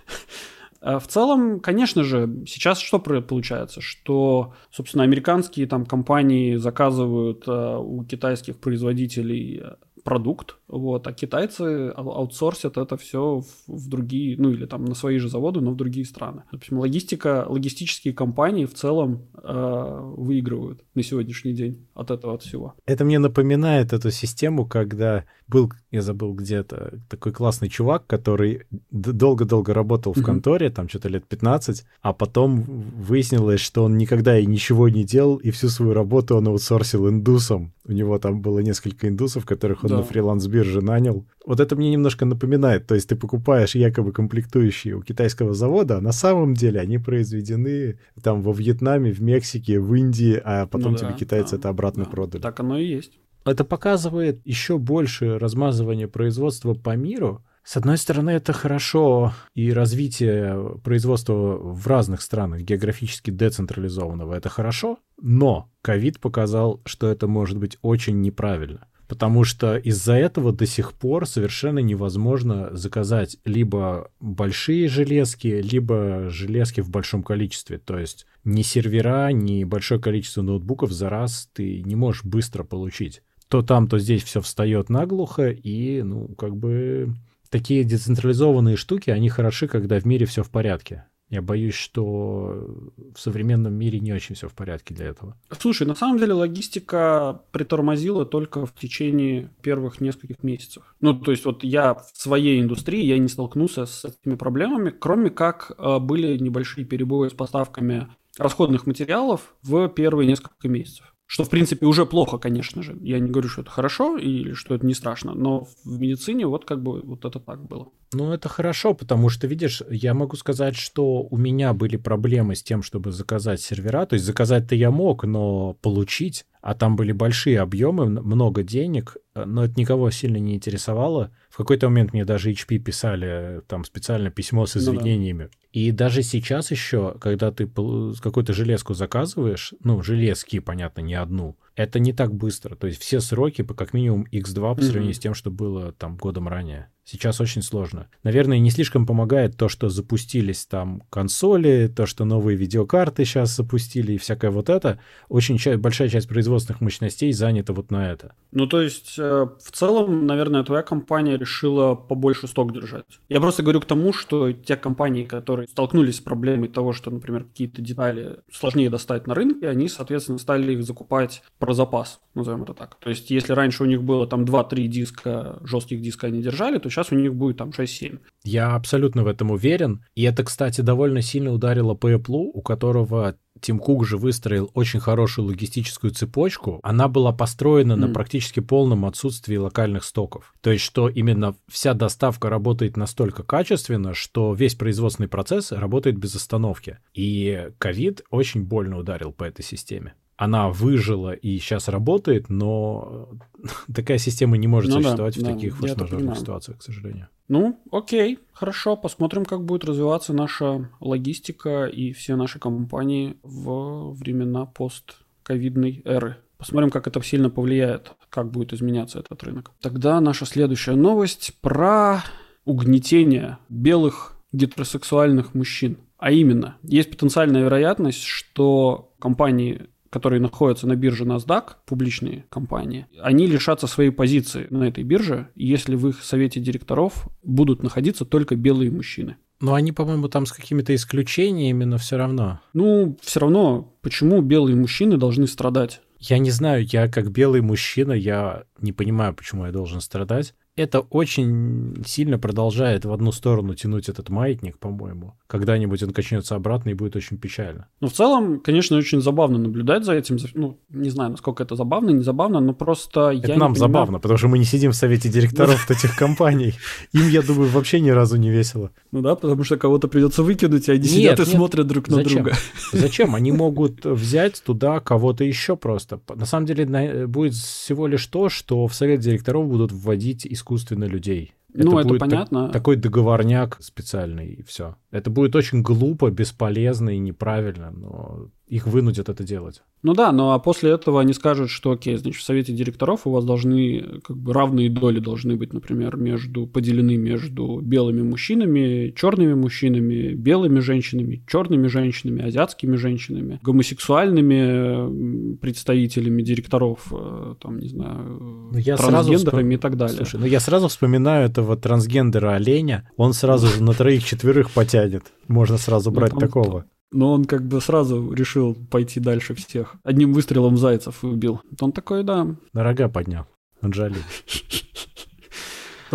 А В целом, конечно же, сейчас что получается? Что, собственно, американские там компании заказывают э, у китайских производителей э, продукт, вот, а китайцы ау- аутсорсят это все в, в другие, ну или там на свои же заводы, но в другие страны. В общем, логистика, логистические компании в целом э, выигрывают на сегодняшний день от этого от всего. Это мне напоминает эту систему, когда был, я забыл где-то, такой классный чувак, который долго-долго работал в конторе, там что-то лет 15, а потом выяснилось, что он никогда и ничего не делал, и всю свою работу он аутсорсил индусам. У него там было несколько индусов, которых он Да. на фриланс-бирже нанял. Вот это мне немножко напоминает. То есть ты покупаешь якобы комплектующие у китайского завода, а на самом деле они произведены там во Вьетнаме, в Мексике, в Индии, а потом Ну тебе да, китайцы да, это обратно да. продали. Так оно и есть. Это показывает еще больше размазывания производства по миру. С одной стороны, это хорошо и развитие производства в разных странах географически децентрализованного. Это хорошо, но ковид показал, что это может быть очень неправильно. Потому что из-за этого до сих пор совершенно невозможно заказать либо большие железки, либо железки в большом количестве. То есть ни сервера, ни большое количество ноутбуков за раз ты не можешь быстро получить. То там, то здесь все встает наглухо, и, ну, как бы такие децентрализованные штуки, они хороши, когда в мире все в порядке. Я боюсь, что в современном мире не очень все в порядке для этого. Слушай, на самом деле логистика притормозила только в течение первых нескольких месяцев. Ну, то есть вот я в своей индустрии, я не столкнулся с этими проблемами, кроме как э, были небольшие перебои с поставками расходных материалов в первые несколько месяцев. Что, в принципе, уже плохо, конечно же. Я не говорю, что это хорошо или что это не страшно, но в медицине вот как бы вот это так было. Ну, это хорошо, потому что, видишь, я могу сказать, что у меня были проблемы с тем, чтобы заказать сервера. То есть заказать-то я мог, но получить, а там были большие объемы, много денег, э, но это никого сильно не интересовало. В какой-то момент мне даже HP писали э, там специально письмо с Ну да. извинениями. И даже сейчас еще, когда ты какую-то железку заказываешь, ну, железки, понятно, не одну, это не так быстро. То есть все сроки по как минимум X2 по сравнению Мгм. с тем, что было там годом ранее. Сейчас очень сложно. Наверное, не слишком помогает то, что запустились там консоли, то, что новые видеокарты сейчас запустили и всякое вот это. Очень ча- большая часть производственных мощностей занята вот на это. Ну, то есть, э, в целом, наверное, твоя компания решила побольше сток держать. Я просто говорю к тому, что те компании, которые столкнулись с проблемой того, что, например, какие-то детали сложнее достать на рынке, они, соответственно, стали их закупать про запас, назовем это так. То есть, если раньше у них было там 2-3 диска, жестких диска они держали, то сейчас у них будет там 6-7. Я абсолютно в этом уверен. И это, кстати, довольно сильно ударило по Apple, у которого Тим Кук же выстроил очень хорошую логистическую цепочку. Она была построена на Мгм. практически полном отсутствии локальных стоков. То есть, что именно вся доставка работает настолько качественно, что весь производственный процесс работает без остановки. И ковид очень больно ударил по этой системе. Она выжила и сейчас работает, но такая система не может Ну да, существовать в да, таких форс-мажорных ситуациях, к сожалению. Ну, окей, хорошо, посмотрим, как будет развиваться наша логистика и все наши компании в времена постковидной эры. Посмотрим, как это сильно повлияет, как будет изменяться этот рынок. Тогда наша следующая новость про угнетение белых гетеросексуальных мужчин. А именно, есть потенциальная вероятность, что компании которые находятся на бирже NASDAQ, публичные компании, они лишатся своей позиции на этой бирже, если в их совете директоров будут находиться только белые мужчины. Но они, по-моему, там с какими-то исключениями, но все равно. Ну, все равно, почему белые мужчины должны страдать? Я не знаю, я как белый мужчина, я не понимаю, почему я должен страдать. Это очень сильно продолжает в одну сторону тянуть этот маятник, по-моему. Когда-нибудь он качнется обратно и будет очень печально. Ну, в целом, конечно, очень забавно наблюдать за этим. Ну, не знаю, насколько это забавно, не забавно, но просто это я нам не забавно, понимаю... потому что мы не сидим в совете директоров этих компаний. Им, я думаю, вообще ни разу не весело. Ну да, потому что кого-то придется выкинуть, и они сидят и смотрят друг на друга. Зачем? Они могут взять туда кого-то еще просто. На самом деле будет всего лишь то, что в совет директоров будут вводить искусственно людей. Ну, это будет так- понятно. такой договорняк специальный, и все. Это будет очень глупо, бесполезно и неправильно, но их вынудят это делать. Ну да, ну а после этого они скажут, что окей, значит, в совете директоров у вас должны, как бы, равные доли должны быть, например, между, поделены между белыми мужчинами, черными мужчинами, белыми женщинами, черными женщинами, азиатскими женщинами, гомосексуальными представителями директоров, э, там, не знаю, Ну, я трансгендерами вспом- и так далее. Слушай, ну я сразу вспоминаю этого трансгендера оленя, он сразу же на троих-четверых потянет. Можно сразу Ну, брать там такого. Но он как бы сразу решил пойти дальше всех. Одним выстрелом зайцев убил. Он такой, да. На рога поднял. Он жалит.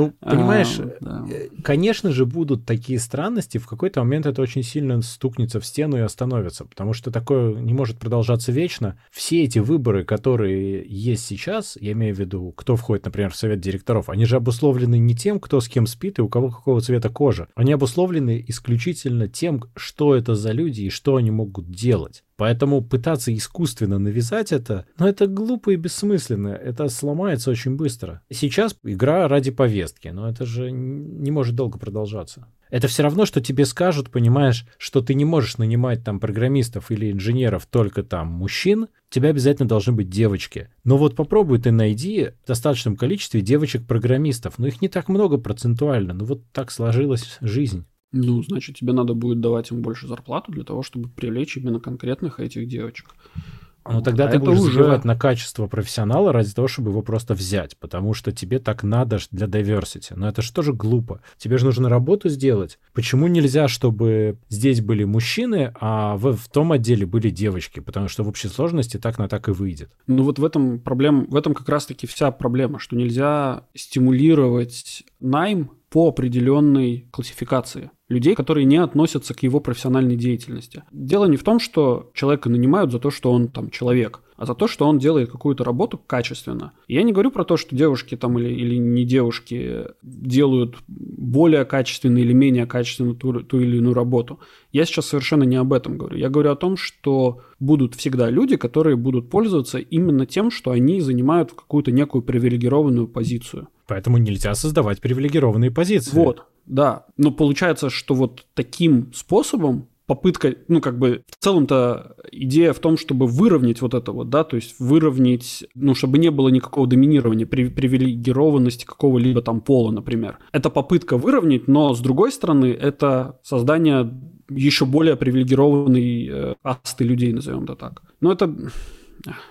Ну, понимаешь, А, да. э, конечно же, будут такие странности, в какой-то момент это очень сильно стукнется в стену и остановится, потому что такое не может продолжаться вечно. Все эти выборы, которые есть сейчас, я имею в виду, кто входит, например, в совет директоров, они же обусловлены не тем, кто с кем спит и у кого какого цвета кожа. Они обусловлены исключительно тем, что это за люди и что они могут делать. Поэтому пытаться искусственно навязать это, ну, это глупо и бессмысленно. Это сломается очень быстро. Сейчас игра ради повестки, но это же не может долго продолжаться. Это все равно, что тебе скажут, понимаешь, что ты не можешь нанимать там программистов или инженеров только там мужчин, у тебя обязательно должны быть девочки. Но вот попробуй ты найди в достаточном количестве девочек-программистов. Но их не так много процентуально. Ну вот так сложилась жизнь. Ну, значит, тебе надо будет давать им больше зарплату для того, чтобы привлечь именно конкретных этих девочек. Ну тогда А ты будешь уже- забивать на качество профессионала ради того, чтобы его просто взять, потому что тебе так надо для diversity. Но это же тоже глупо. Тебе же нужно работу сделать. Почему нельзя, чтобы здесь были мужчины, а в, в том отделе были девочки? Потому что в общей сложности так на так и выйдет. Ну вот в этом проблема, в этом как раз-таки вся проблема, что нельзя стимулировать найм по определенной классификации людей, которые не относятся к его профессиональной деятельности. Дело не в том, что человека нанимают за то, что он там человек, а за то, что он делает какую-то работу качественно. Я не говорю про то, что девушки там или, или не девушки делают более качественную или менее качественную ту, ту или иную работу. Я сейчас совершенно не об этом говорю. Я говорю о том, что будут всегда люди, которые будут пользоваться именно тем, что они занимают какую-то некую привилегированную позицию. Поэтому нельзя создавать привилегированные позиции. Вот, да. Но получается, что вот таким способом попытка, ну, как бы, в целом-то идея в том, чтобы выровнять вот это вот, да, то есть выровнять, ну, чтобы не было никакого доминирования, при- привилегированности какого-либо там пола, например. Это попытка выровнять, но, с другой стороны, это создание еще более привилегированной э, касты людей, назовем это так. Ну, это,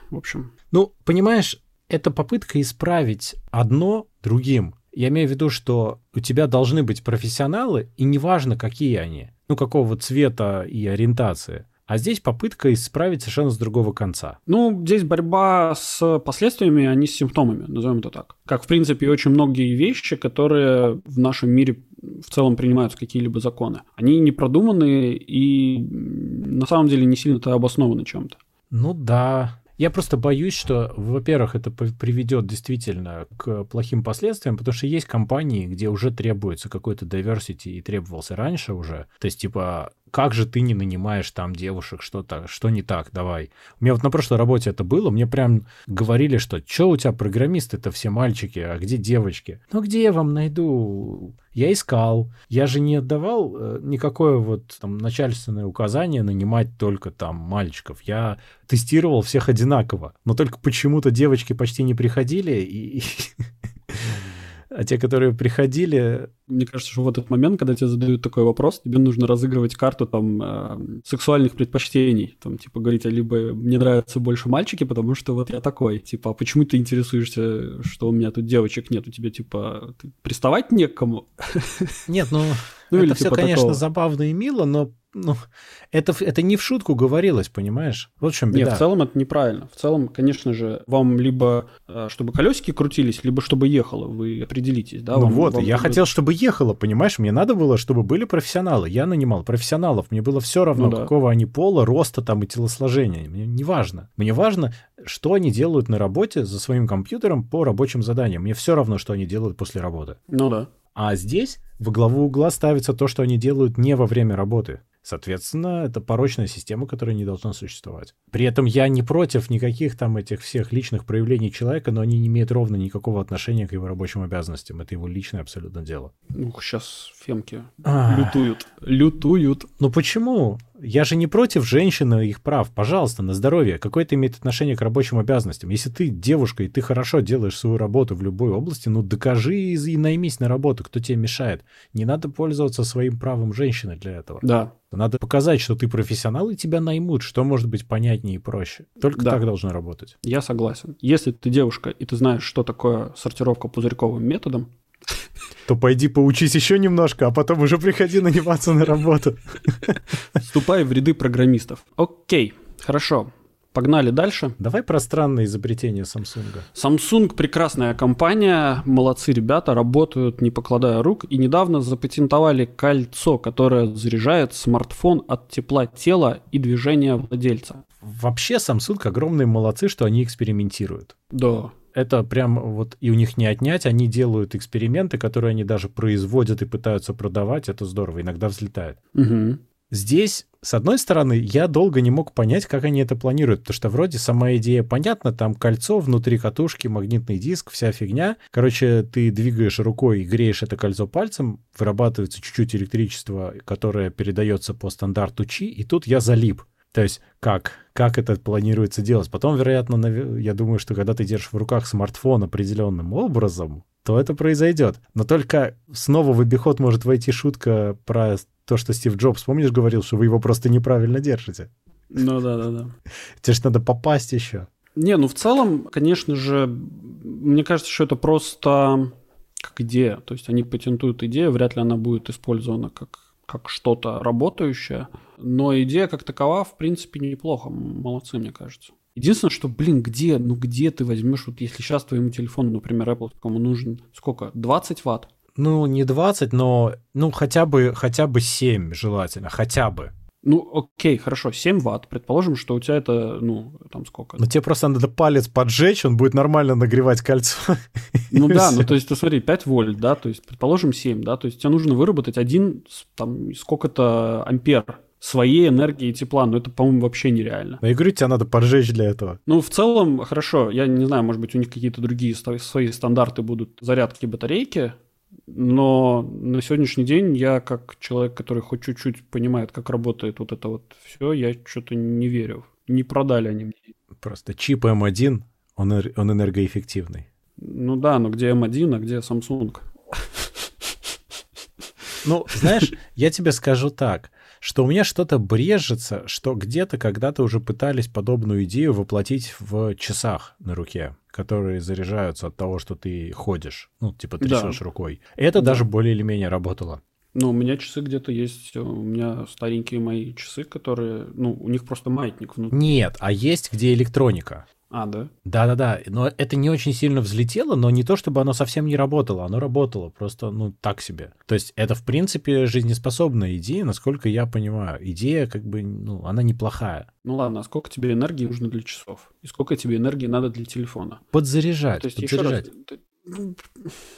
в общем, Ну, понимаешь, это попытка исправить одно другим. Я имею в виду, что у тебя должны быть профессионалы, и неважно, какие они, ну, какого цвета и ориентации. А здесь попытка исправить совершенно с другого конца. Ну, здесь борьба с последствиями, а не с симптомами, назовем это так. Как, в принципе, очень многие вещи, которые в нашем мире в целом принимаются какие-либо законы. Они не продуманы и на самом деле не сильно-то обоснованы чем-то. Ну да. Я просто боюсь, что, во-первых, это приведет действительно к плохим последствиям, потому что есть компании, где уже требуется какой-то diversity и требовался раньше уже. То есть, типа, как же ты не нанимаешь там девушек, что-то, что не так, давай. У меня вот на прошлой работе это было, мне прям говорили, что что у тебя программисты-то все мальчики, а где девочки? Ну где я вам найду? Я искал. Я же не отдавал э, никакое вот там начальственное указание нанимать только там мальчиков. Я тестировал всех одинаково. Но только почему-то девочки почти не приходили, и... А те, которые приходили, Мне кажется, что в этот момент, когда тебе задают такой вопрос, тебе нужно разыгрывать карту там э, сексуальных предпочтений. Там, типа, говорить, а либо мне нравятся больше мальчики, потому что вот я такой. Типа, а почему ты интересуешься, что у меня тут девочек нет? У тебя, типа, ты приставать не к кому? Нет, ну, Ну, это все, типа конечно, такого. забавно и мило, но ну, это, это не в шутку говорилось, понимаешь? Вот в чем беда. Нет, в целом это неправильно. В целом, конечно же, вам либо э, чтобы колесики крутились, либо чтобы ехало. Вы определитесь, да? Ну вам, вот, вам я будет... хотел, чтобы ехало, понимаешь? Мне надо было, чтобы были профессионалы. Я нанимал профессионалов. Мне было все равно, ну, да. какого они пола, роста там и телосложения. Мне не важно. Мне важно, что они делают на работе за своим компьютером по рабочим заданиям. Мне все равно, что они делают после работы. Ну да. А здесь в главу угла ставится то, что они делают не во время работы. Соответственно, это порочная система, которая не должна существовать. При этом я не против никаких там этих всех личных проявлений человека, но они не имеют ровно никакого отношения к его рабочим обязанностям. Это его личное абсолютно дело. Ух, сейчас фемки а... лютуют. Лютуют. Ну почему? Я же не против женщин и их прав. Пожалуйста, на здоровье. Какое это имеет отношение к рабочим обязанностям? Если ты девушка, и ты хорошо делаешь свою работу в любой области, ну докажи и наймись на работу. Кто тебе мешает? Не надо пользоваться своим правом женщины для этого. Да, надо показать, что ты профессионал, и тебя наймут, что может быть понятнее и проще. Только да. так должно работать. Я согласен. Если ты девушка, и ты знаешь, что такое сортировка пузырьковым методом, то пойди поучись еще немножко, а потом уже приходи наниматься на работу. Вступай в ряды программистов. Окей, хорошо. Погнали дальше. Давай про странное изобретение Samsung. Samsung прекрасная компания, молодцы ребята, работают не покладая рук и недавно запатентовали кольцо, которое заряжает смартфон от тепла тела и движения владельца. Вообще Samsung огромные молодцы, что они экспериментируют. Да. Это прям вот и у них не отнять, они делают эксперименты, которые они даже производят и пытаются продавать, это здорово, иногда взлетает. Угу. Здесь, с одной стороны, я долго не мог понять, как они это планируют, потому что вроде сама идея понятна, там кольцо, внутри катушки, магнитный диск, вся фигня. Короче, ты двигаешь рукой и греешь это кольцо пальцем, вырабатывается чуть-чуть электричество, которое передается по стандарту ЧИ, и тут я залип. То есть как? Как это планируется делать? Потом, вероятно, я думаю, что когда ты держишь в руках смартфон определенным образом, то это произойдет. Но только снова в обиход может войти шутка про то, что Стив Джобс, помнишь, говорил, что вы его просто неправильно держите. Ну да, да, да. Тебе же надо попасть еще. Не, ну в целом, конечно же, мне кажется, что это просто как идея. То есть они патентуют идею, вряд ли она будет использована как, как что-то работающее. Но идея как такова, в принципе, неплохо. Молодцы, мне кажется. Единственное, что, блин, где, ну где ты возьмешь, вот если сейчас твоему телефону, например, Apple, кому нужен сколько, 20 ватт? Ну, не 20, но ну хотя бы, хотя бы 7 желательно, хотя бы. Ну, окей, хорошо, 7 ватт. Предположим, что у тебя это, ну, там сколько? Ну, тебе просто надо палец поджечь, он будет нормально нагревать кольцо. Ну да, ну то есть, ты смотри, 5 вольт, да, то есть, предположим, 7, да, то есть, тебе нужно выработать один, там, сколько-то ампер своей энергии и тепла, но это, по-моему, вообще нереально. Ну, я говорю, тебе надо поджечь для этого. Ну, в целом, хорошо, я не знаю, может быть, у них какие-то другие свои стандарты будут зарядки батарейки, но на сегодняшний день я, как человек, который хоть чуть-чуть понимает, как работает вот это вот все, я что-то не верю. Не продали они мне. Просто чип M1, он, он энергоэффективный. Ну да, но где M1, а где Samsung? Ну, знаешь, я тебе скажу так, что у меня что-то брежется, что где-то когда-то уже пытались подобную идею воплотить в часах на руке которые заряжаются от того, что ты ходишь. Ну, типа трясешь да. рукой. Это да. даже более или менее работало. Ну, у меня часы где-то есть, у меня старенькие мои часы, которые, ну, у них просто маятник внутри. Нет, а есть где электроника. А, да? Да-да-да, но это не очень сильно взлетело, но не то, чтобы оно совсем не работало, оно работало, просто, ну, так себе. То есть это, в принципе, жизнеспособная идея, насколько я понимаю. Идея, как бы, ну, она неплохая. Ну ладно, а сколько тебе энергии нужно для часов? И сколько тебе энергии надо для телефона? Подзаряжать, То есть, подзаряжать. Еще раз,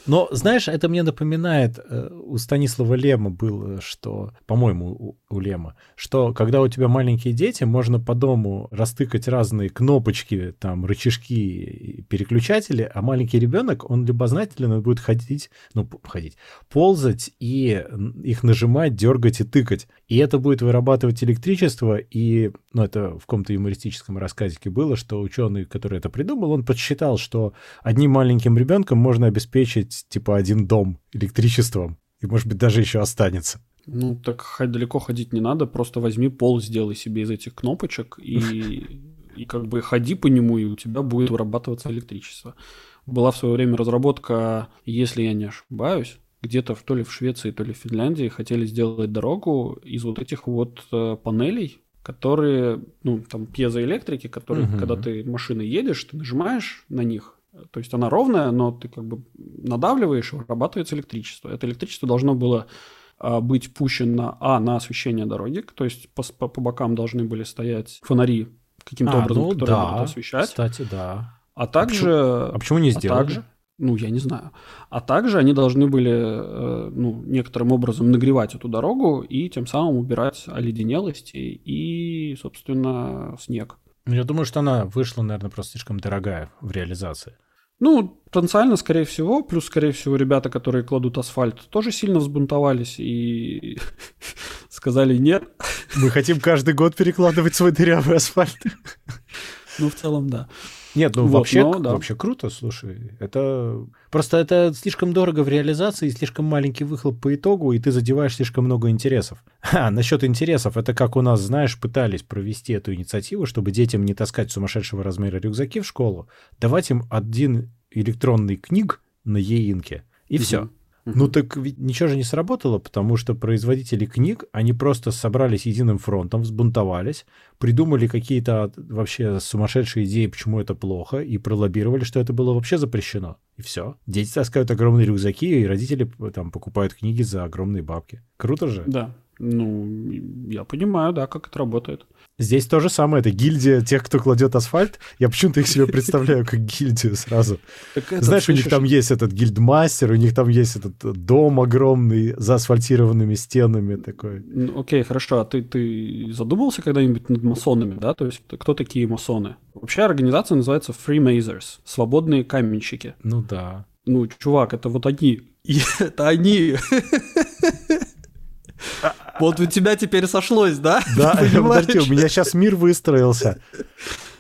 но, знаешь, это мне напоминает, э, у Станислава Лема было, что, по-моему, у, у Лема, что когда у тебя маленькие дети, можно по дому растыкать разные кнопочки, там, рычажки, переключатели, а маленький ребенок, он любознательно будет ходить, ну, ходить, ползать и их нажимать, дергать и тыкать. И это будет вырабатывать электричество, и, ну, это в каком-то юмористическом рассказике было, что ученый, который это придумал, он подсчитал, что одним маленьким ребенком можно обеспечить, типа, один дом электричеством, и, может быть, даже еще останется. Ну, так далеко ходить не надо, просто возьми пол, сделай себе из этих кнопочек, и, и как бы ходи по нему, и у тебя будет вырабатываться электричество. Была в свое время разработка, если я не ошибаюсь, где-то то ли в Швеции, то ли в Финляндии хотели сделать дорогу из вот этих вот э, панелей, которые, ну, там, пьезоэлектрики, которые, угу. когда ты машиной едешь, ты нажимаешь на них, то есть она ровная, но ты как бы надавливаешь, вырабатывается электричество. Это электричество должно было а, быть пущено, а, на освещение дороги, то есть по, по, по бокам должны были стоять фонари каким-то а, образом, ну, которые да, будут освещать. Кстати, да. А также... А почему, а почему не а сделали? А также, ну, я не знаю. А также они должны были, э, ну, некоторым образом нагревать эту дорогу и тем самым убирать оледенелости и, собственно, снег. Ну, я думаю, что она вышла, наверное, просто слишком дорогая в реализации. Ну, потенциально, скорее всего. Плюс, скорее всего, ребята, которые кладут асфальт, тоже сильно взбунтовались и сказали нет. Мы хотим каждый год перекладывать свой дырявый асфальт. Ну, в целом, да. Нет, ну вот, вообще, но, да. вообще круто, слушай. Это просто это слишком дорого в реализации, слишком маленький выхлоп по итогу, и ты задеваешь слишком много интересов. А, насчет интересов, это как у нас, знаешь, пытались провести эту инициативу, чтобы детям не таскать сумасшедшего размера рюкзаки в школу, давать им один электронный книг на еинке, и угу. все. Ну так ведь ничего же не сработало, потому что производители книг, они просто собрались единым фронтом, взбунтовались, придумали какие-то вообще сумасшедшие идеи, почему это плохо, и пролоббировали, что это было вообще запрещено. И все. Дети таскают огромные рюкзаки, и родители там покупают книги за огромные бабки. Круто же? Да. Ну, я понимаю, да, как это работает. Здесь то же самое, это гильдия тех, кто кладет асфальт. Я почему-то их себе представляю как гильдию сразу. Знаешь, у них там есть этот гильдмастер, у них там есть этот дом огромный, за асфальтированными стенами такой. Ну, окей, хорошо. А ты, ты задумывался когда-нибудь над масонами, да? То есть кто такие масоны? Вообще организация называется Freemasons, свободные каменщики. Ну да. Ну, чувак, это вот они. Это они. Вот у тебя теперь сошлось, да? Да, подожди, у меня сейчас мир выстроился.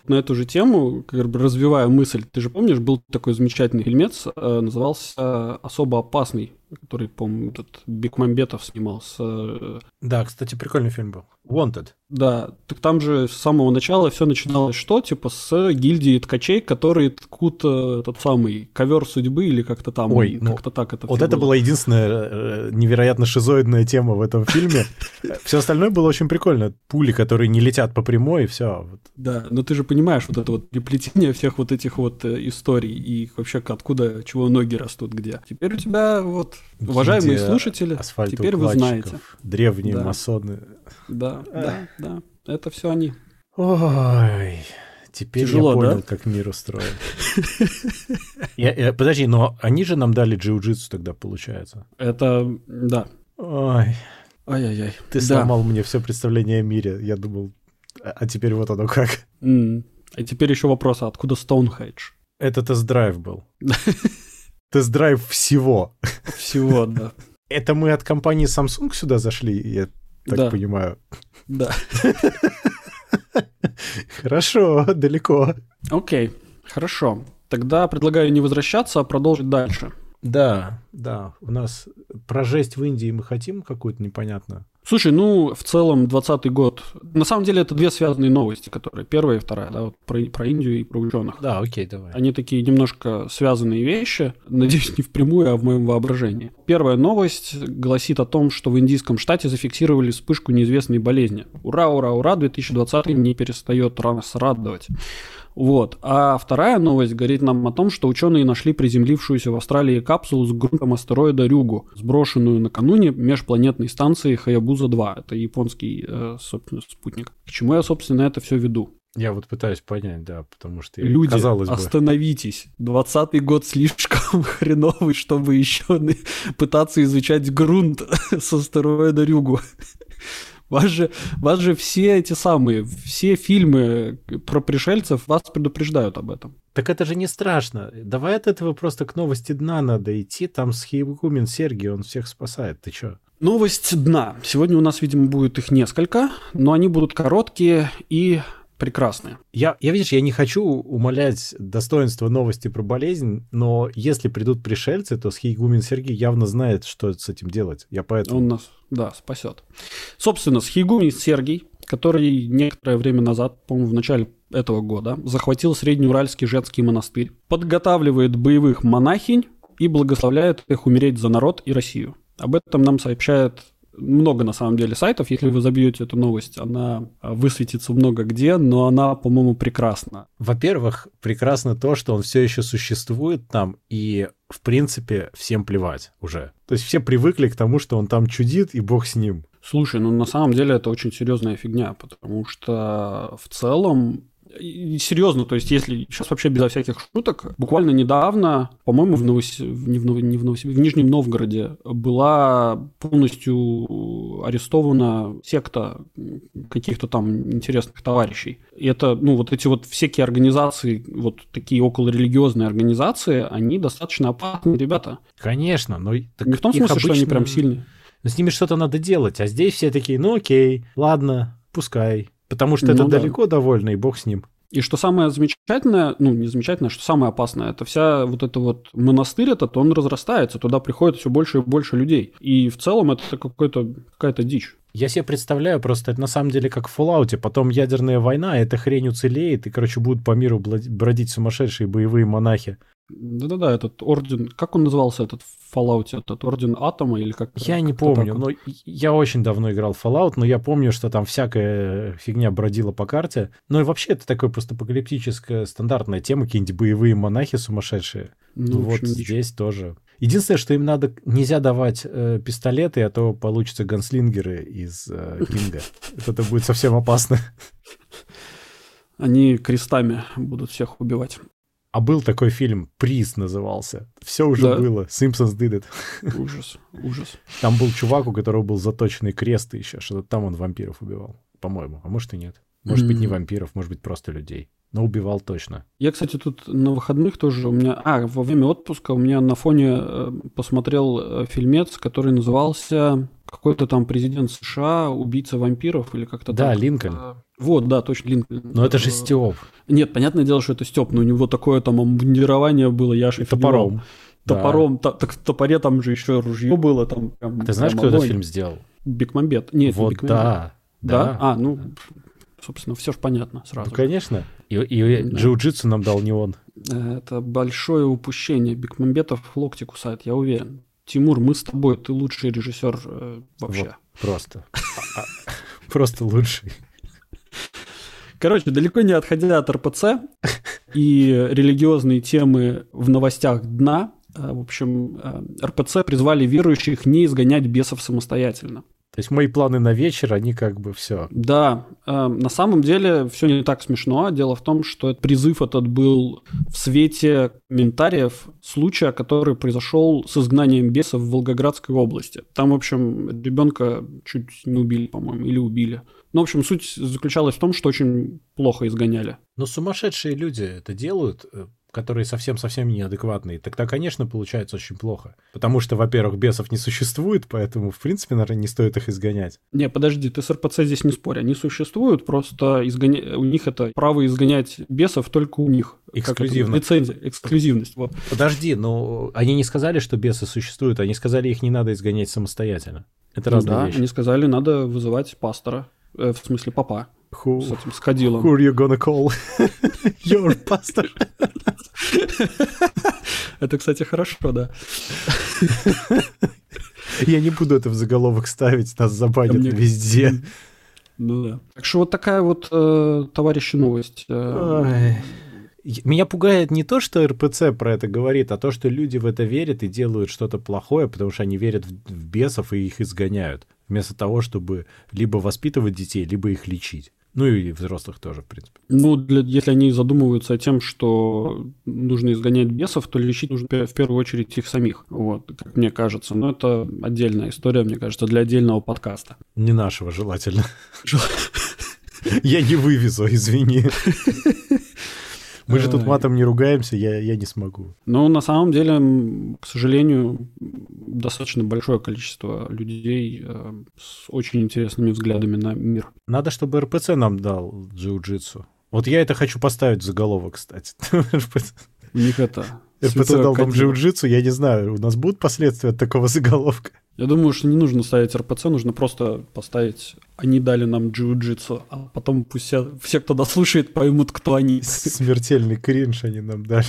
На эту же тему, как бы развивая мысль, ты же помнишь, был такой замечательный фильмец, э, назывался «Особо опасный» который, по-моему, этот Бекмамбетов снимал с... Э, да, кстати, прикольный фильм был. Wanted. Да, так там же с самого начала все начиналось что? Типа с гильдии ткачей, которые ткут э, этот самый ковер судьбы или как-то там. Ой, ну, как-то так это Вот это было. была единственная э, невероятно шизоидная тема в этом фильме. Все остальное было очень прикольно. Пули, которые не летят по прямой, и все. Да, но ты же понимаешь вот это вот переплетение всех вот этих вот историй и вообще откуда, чего ноги растут где. Теперь у тебя вот Уважаемые слушатели, теперь вы знаете. Древние да. масоны. Да, да, да. Это все они. Ой, теперь Тяжело, я понял, да? как мир устроен. я, я, подожди, но они же нам дали джиу-джитсу тогда, получается. Это, да. Ой. Ай-яй-яй. Ты да. сломал мне все представление о мире. Я думал, а, а теперь вот оно как. Mm. И теперь еще вопрос, а откуда Стоунхедж? Это тест-драйв был. тест-драйв всего. Всего, да. Это мы от компании Samsung сюда зашли, я так да. понимаю. Да. Хорошо, далеко. Окей, хорошо. Тогда предлагаю не возвращаться, а продолжить дальше. Да, да. У нас про жесть в Индии мы хотим какую-то непонятную. Слушай, ну, в целом, 20 год. На самом деле, это две связанные новости, которые первая и вторая, да, вот про, про Индию и про ученых. Да, окей, давай. Они такие немножко связанные вещи, надеюсь, не впрямую, а в моем воображении. Первая новость гласит о том, что в индийском штате зафиксировали вспышку неизвестной болезни. Ура, ура, ура, 2020 не перестает нас радовать. Вот. А вторая новость говорит нам о том, что ученые нашли приземлившуюся в Австралии капсулу с грунтом астероида Рюгу, сброшенную накануне межпланетной станции Хаябуза-2. Это японский, э, собственно, спутник. К чему я, собственно, это все веду? Я вот пытаюсь понять, да, потому что люди, казалось бы... остановитесь. Двадцатый год слишком хреновый, чтобы еще пытаться изучать грунт с астероида Рюгу. Вас же, вас же все эти самые, все фильмы про пришельцев вас предупреждают об этом. Так это же не страшно. Давай от этого просто к новости дна надо идти. Там схиегумен Сергий, он всех спасает. Ты чё? Новость дна. Сегодня у нас, видимо, будет их несколько, но они будут короткие и прекрасные. Я, я, видишь, я не хочу умалять достоинство новости про болезнь, но если придут пришельцы, то Схейгумен Сергей явно знает, что с этим делать. Я поэтому... Он нас, да, спасет. Собственно, Схейгумен Сергей, который некоторое время назад, по-моему, в начале этого года, захватил Среднеуральский женский монастырь, подготавливает боевых монахинь и благословляет их умереть за народ и Россию. Об этом нам сообщает много на самом деле сайтов. Если вы забьете эту новость, она а, высветится много где, но она, по-моему, прекрасна. Во-первых, прекрасно то, что он все еще существует там, и в принципе всем плевать уже. То есть все привыкли к тому, что он там чудит, и бог с ним. Слушай, ну на самом деле это очень серьезная фигня, потому что в целом серьезно, то есть если сейчас вообще безо всяких шуток, буквально недавно, по-моему, в, Новос... не в, Нов... не в, Новосиб... в Нижнем Новгороде была полностью арестована секта каких-то там интересных товарищей. И это, ну, вот эти вот всякие организации, вот такие околорелигиозные организации, они достаточно опасные ребята. Конечно, но... Так не в том смысле, обычно... что они прям сильные. Но с ними что-то надо делать, а здесь все такие, ну окей, ладно, пускай. Потому что ну, это да. далеко довольно, и бог с ним. И что самое замечательное, ну, не замечательное, что самое опасное, это вся вот эта вот монастырь этот, он разрастается, туда приходит все больше и больше людей. И в целом это какой-то, какая-то дичь. Я себе представляю просто, это на самом деле как в Fallout, потом ядерная война, эта хрень уцелеет, и, короче, будут по миру бродить сумасшедшие боевые монахи. Да-да-да, этот орден, как он назывался, этот в Fallout, этот орден атома или как? Я не помню, но я очень давно играл в Fallout, но я помню, что там всякая фигня бродила по карте. Ну и вообще это такое постапокалиптическая стандартная тема, какие-нибудь боевые монахи сумасшедшие. Ну, вот общем, здесь тоже. Единственное, что им надо, нельзя давать э, пистолеты, а то получатся ганслингеры из э, Кинга. Это будет совсем опасно. Они крестами будут всех убивать. А был такой фильм, «Приз» назывался. Все уже да. было. Simpsons did it. Ужас, ужас. Там был чувак, у которого был заточенный крест еще, что-то там он вампиров убивал, по-моему. А может и нет. Может mm-hmm. быть, не вампиров, может быть, просто людей. Но убивал точно. Я, кстати, тут на выходных тоже у меня... А, во время отпуска у меня на фоне э, посмотрел э, фильмец, который назывался какой-то там президент США, убийца вампиров или как-то да, так. Да, Линкольн. А, вот, да, точно, Линкольн. Но это же Степ. Нет, понятное дело, что это Степ, но у него такое там обмундирование было, я аж Топором. Топором, да. так в топоре там же еще ружье было. Там, прям, Ты знаешь, кто этот фильм сделал? Бекмамбет. Нет, вот Бекмамбет. да. Да? А, ну, собственно, все же понятно сразу. Ну, конечно. И, и да. джиу-джитсу нам дал не он. Это большое упущение. Бекмамбетов в локти кусает, я уверен. Тимур, мы с тобой, ты лучший режиссер э, вообще. Вот, просто. А, а, просто лучший. Короче, далеко не отходя от РПЦ и религиозные темы в новостях дна, э, в общем, э, РПЦ призвали верующих не изгонять бесов самостоятельно. То есть мои планы на вечер, они как бы все. Да, э, на самом деле все не так смешно. Дело в том, что этот призыв этот был в свете комментариев случая, который произошел с изгнанием бесов в Волгоградской области. Там, в общем, ребенка чуть не убили, по-моему, или убили. Ну, в общем, суть заключалась в том, что очень плохо изгоняли. Но сумасшедшие люди это делают, э, которые совсем-совсем неадекватные, тогда, конечно, получается очень плохо. Потому что, во-первых, бесов не существует, поэтому, в принципе, наверное, не стоит их изгонять. Не, подожди, ты с РПЦ здесь не спорь. Они существуют, просто изгоня... у них это право изгонять бесов только у них. Эксклюзивно. Лицензия, эксклюзивность. Вот. Подожди, но они не сказали, что бесы существуют, они сказали, их не надо изгонять самостоятельно. Это ну разные да, вещи. они сказали, надо вызывать пастора, э, в смысле папа. Who, с этим, с кадилом. Who are you gonna call? Your pastor. Это, кстати, хорошо, да. Я не буду это в заголовок ставить, нас забанят мне... везде. Ну да. Так что вот такая вот, э, товарищи, новость. Э, меня пугает не то, что РПЦ про это говорит, а то, что люди в это верят и делают что-то плохое, потому что они верят в, в бесов и их изгоняют, вместо того, чтобы либо воспитывать детей, либо их лечить. Ну и взрослых тоже, в принципе. Ну, для, если они задумываются о тем, что нужно изгонять бесов, то лечить нужно в первую очередь их самих. Вот, как мне кажется. Но это отдельная история, мне кажется, для отдельного подкаста. Не нашего, желательно. Я не вывезу, извини. Мы же тут матом не ругаемся, я, я не смогу. Ну, на самом деле, к сожалению, достаточно большое количество людей э, с очень интересными взглядами на мир. Надо, чтобы РПЦ нам дал джиу-джитсу. Вот я это хочу поставить в заголовок, кстати. У них это... РПЦ дал нам джиу-джитсу, я не знаю, у нас будут последствия от такого заголовка? Я думаю, что не нужно ставить РПЦ, нужно просто поставить «Они дали нам джиу-джитсу», а потом пусть все, все, кто дослушает, поймут, кто они. Смертельный кринж они нам дали.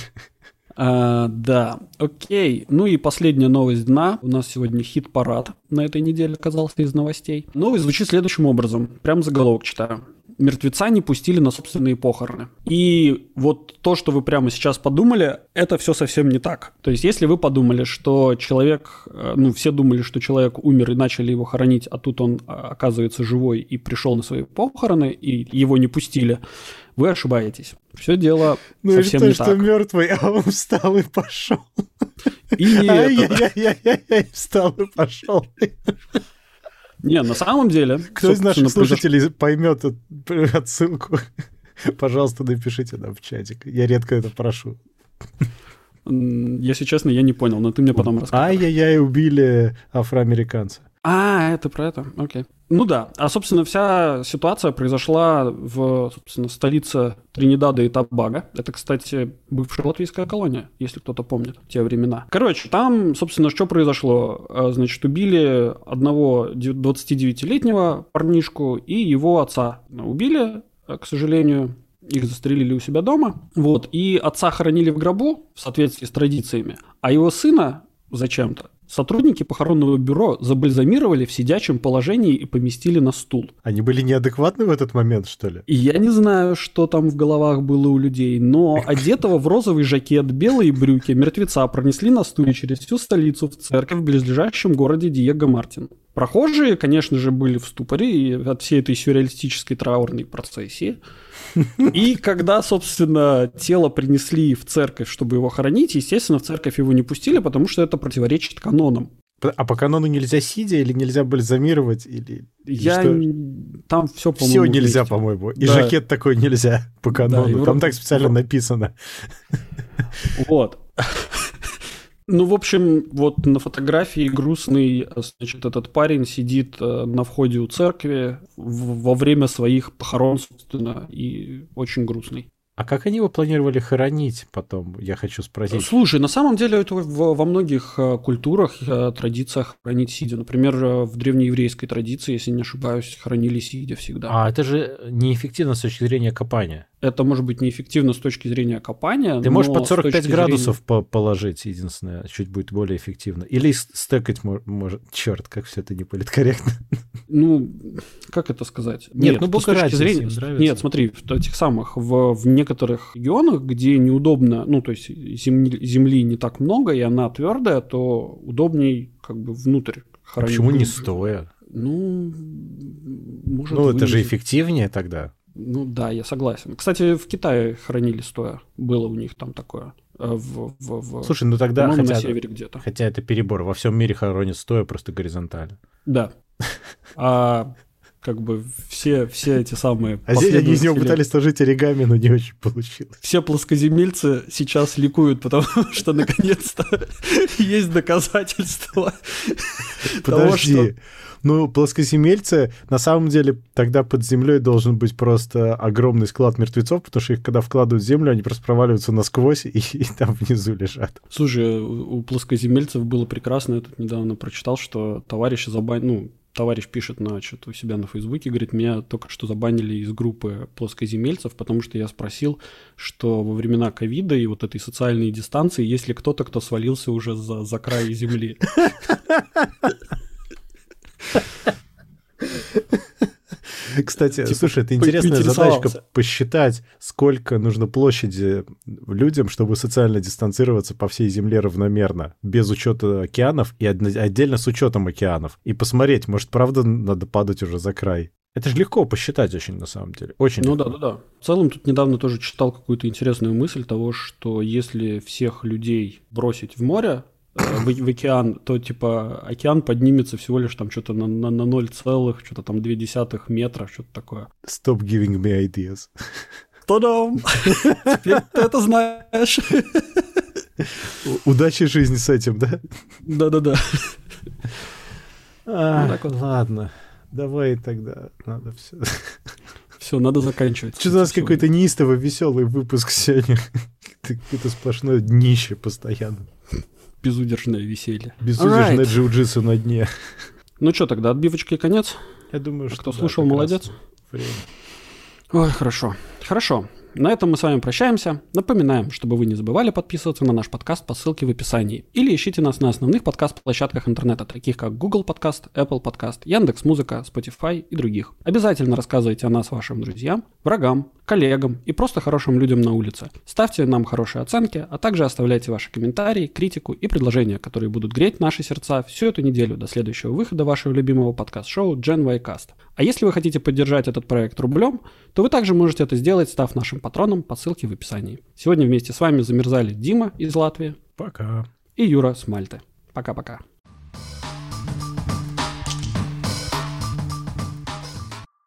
А, да, окей. Ну и последняя новость дна. У нас сегодня хит-парад на этой неделе оказался из новостей. Новость звучит следующим образом. Прям заголовок читаю мертвеца не пустили на собственные похороны. И вот то, что вы прямо сейчас подумали, это все совсем не так. То есть, если вы подумали, что человек, э, ну, все думали, что человек умер и начали его хоронить, а тут он а, оказывается живой и пришел на свои похороны, и его не пустили, вы ошибаетесь. Все дело ну, совсем то, не что так. мертвый, а он встал и пошел. И это. Встал и пошел. Не, на самом деле... Кто из наших слушателей поймет отсылку, пожалуйста, напишите нам в чатик. Я редко это прошу. Если честно, я не понял, но ты мне потом расскажешь. Ай-яй-яй, убили афроамериканца. А, это про это, окей. Ну да, а, собственно, вся ситуация произошла в, собственно, столице Тринидада и Табага. Это, кстати, бывшая латвийская колония, если кто-то помнит те времена. Короче, там, собственно, что произошло? А, значит, убили одного 29-летнего парнишку и его отца. Убили, а, к сожалению, их застрелили у себя дома. Вот. И отца хоронили в гробу в соответствии с традициями, а его сына зачем-то Сотрудники похоронного бюро забальзамировали в сидячем положении и поместили на стул. Они были неадекватны в этот момент, что ли? И я не знаю, что там в головах было у людей, но одетого в розовый жакет, белые брюки, мертвеца пронесли на стуле через всю столицу в церковь в близлежащем городе Диего Мартин. Прохожие, конечно же, были в ступоре от всей этой сюрреалистической траурной процессии. И когда, собственно, тело принесли в церковь, чтобы его хоронить, естественно, в церковь его не пустили, потому что это противоречит канонам. А по канону нельзя сидя или нельзя бальзамировать? Или, Я... Что? Там все, по-моему, Все нельзя, вместе. по-моему. И да. жакет такой нельзя по канону. Да, Там так специально написано. Вот. Ну, в общем, вот на фотографии грустный, значит, этот парень сидит э, на входе у церкви во время своих похорон, собственно, и очень грустный. А как они его планировали хоронить потом, я хочу спросить? Слушай, на самом деле это во многих э, культурах, э, традициях хоронить сидя. Например, э, в древнееврейской традиции, если не ошибаюсь, хоронили сидя всегда. А это же неэффективно с точки зрения копания. Это может быть неэффективно с точки зрения копания. Ты можешь под 45 градусов зрения... положить, единственное, чуть будет более эффективно. Или стекать может. Черт, как все это не политкорректно. Ну, как это сказать? Нет, Нет ну, с точки зрения... Нет, смотри, в этих самых, в, в некоторых регионах, где неудобно, ну, то есть земли, земли не так много, и она твердая, то удобней как бы внутрь а почему не стоя? Ну, может Ну, это же эффективнее тогда. Ну да, я согласен. Кстати, в Китае хранили стоя. Было у них там такое. Э, в, в, в, Слушай, ну тогда хотя, на севере где-то. Хотя это перебор. Во всем мире хоронят стоя просто горизонтально. Да. А как бы все, все эти самые... А здесь они из него пытались сложить оригами, но не очень получилось. Все плоскоземельцы сейчас ликуют, потому что наконец-то есть доказательства Подожди. того, что... Ну, плоскоземельцы, на самом деле, тогда под землей должен быть просто огромный склад мертвецов, потому что их, когда вкладывают в землю, они просто проваливаются насквозь и, и там внизу лежат. Слушай, у плоскоземельцев было прекрасно, я тут недавно прочитал, что товарищи забанили, ну, товарищ пишет на что-то у себя на Фейсбуке, говорит, меня только что забанили из группы плоскоземельцев, потому что я спросил, что во времена ковида и вот этой социальной дистанции есть ли кто-то, кто свалился уже за, за край земли. Кстати, типа, слушай, это интересная задачка посчитать, сколько нужно площади людям, чтобы социально дистанцироваться по всей Земле равномерно, без учета океанов и отдельно с учетом океанов. И посмотреть, может, правда надо падать уже за край. Это же легко посчитать очень, на самом деле. Очень Ну легко. да, да, да. В целом, тут недавно тоже читал какую-то интересную мысль того, что если всех людей бросить в море, в, в океан, то типа океан поднимется всего лишь там что-то на, на, на 0 целых, что-то там 2 десятых метра, что-то такое. Stop giving me ideas. Та-дам! Теперь ты это знаешь. Удачи жизни с этим, да? Да-да-да. А, вот. Ладно, давай тогда, надо все. Все, надо заканчивать. Что у нас какой-то неистовый веселый выпуск сегодня. Какое-то сплошное днище постоянно безудержное веселье. Безудержное джиу-джитсу на дне. Ну что, тогда отбивочки конец? Я думаю, что Кто да, слушал, молодец. Время. Ой, хорошо. Хорошо. На этом мы с вами прощаемся. Напоминаем, чтобы вы не забывали подписываться на наш подкаст по ссылке в описании. Или ищите нас на основных подкаст-площадках интернета, таких как Google Podcast, Apple Podcast, Яндекс.Музыка, Spotify и других. Обязательно рассказывайте о нас вашим друзьям, врагам, коллегам и просто хорошим людям на улице. Ставьте нам хорошие оценки, а также оставляйте ваши комментарии, критику и предложения, которые будут греть наши сердца всю эту неделю до следующего выхода вашего любимого подкаст-шоу Gen Y Cast. А если вы хотите поддержать этот проект рублем, то вы также можете это сделать, став нашим патроном по ссылке в описании. Сегодня вместе с вами замерзали Дима из Латвии. Пока. И Юра с Мальты. Пока-пока.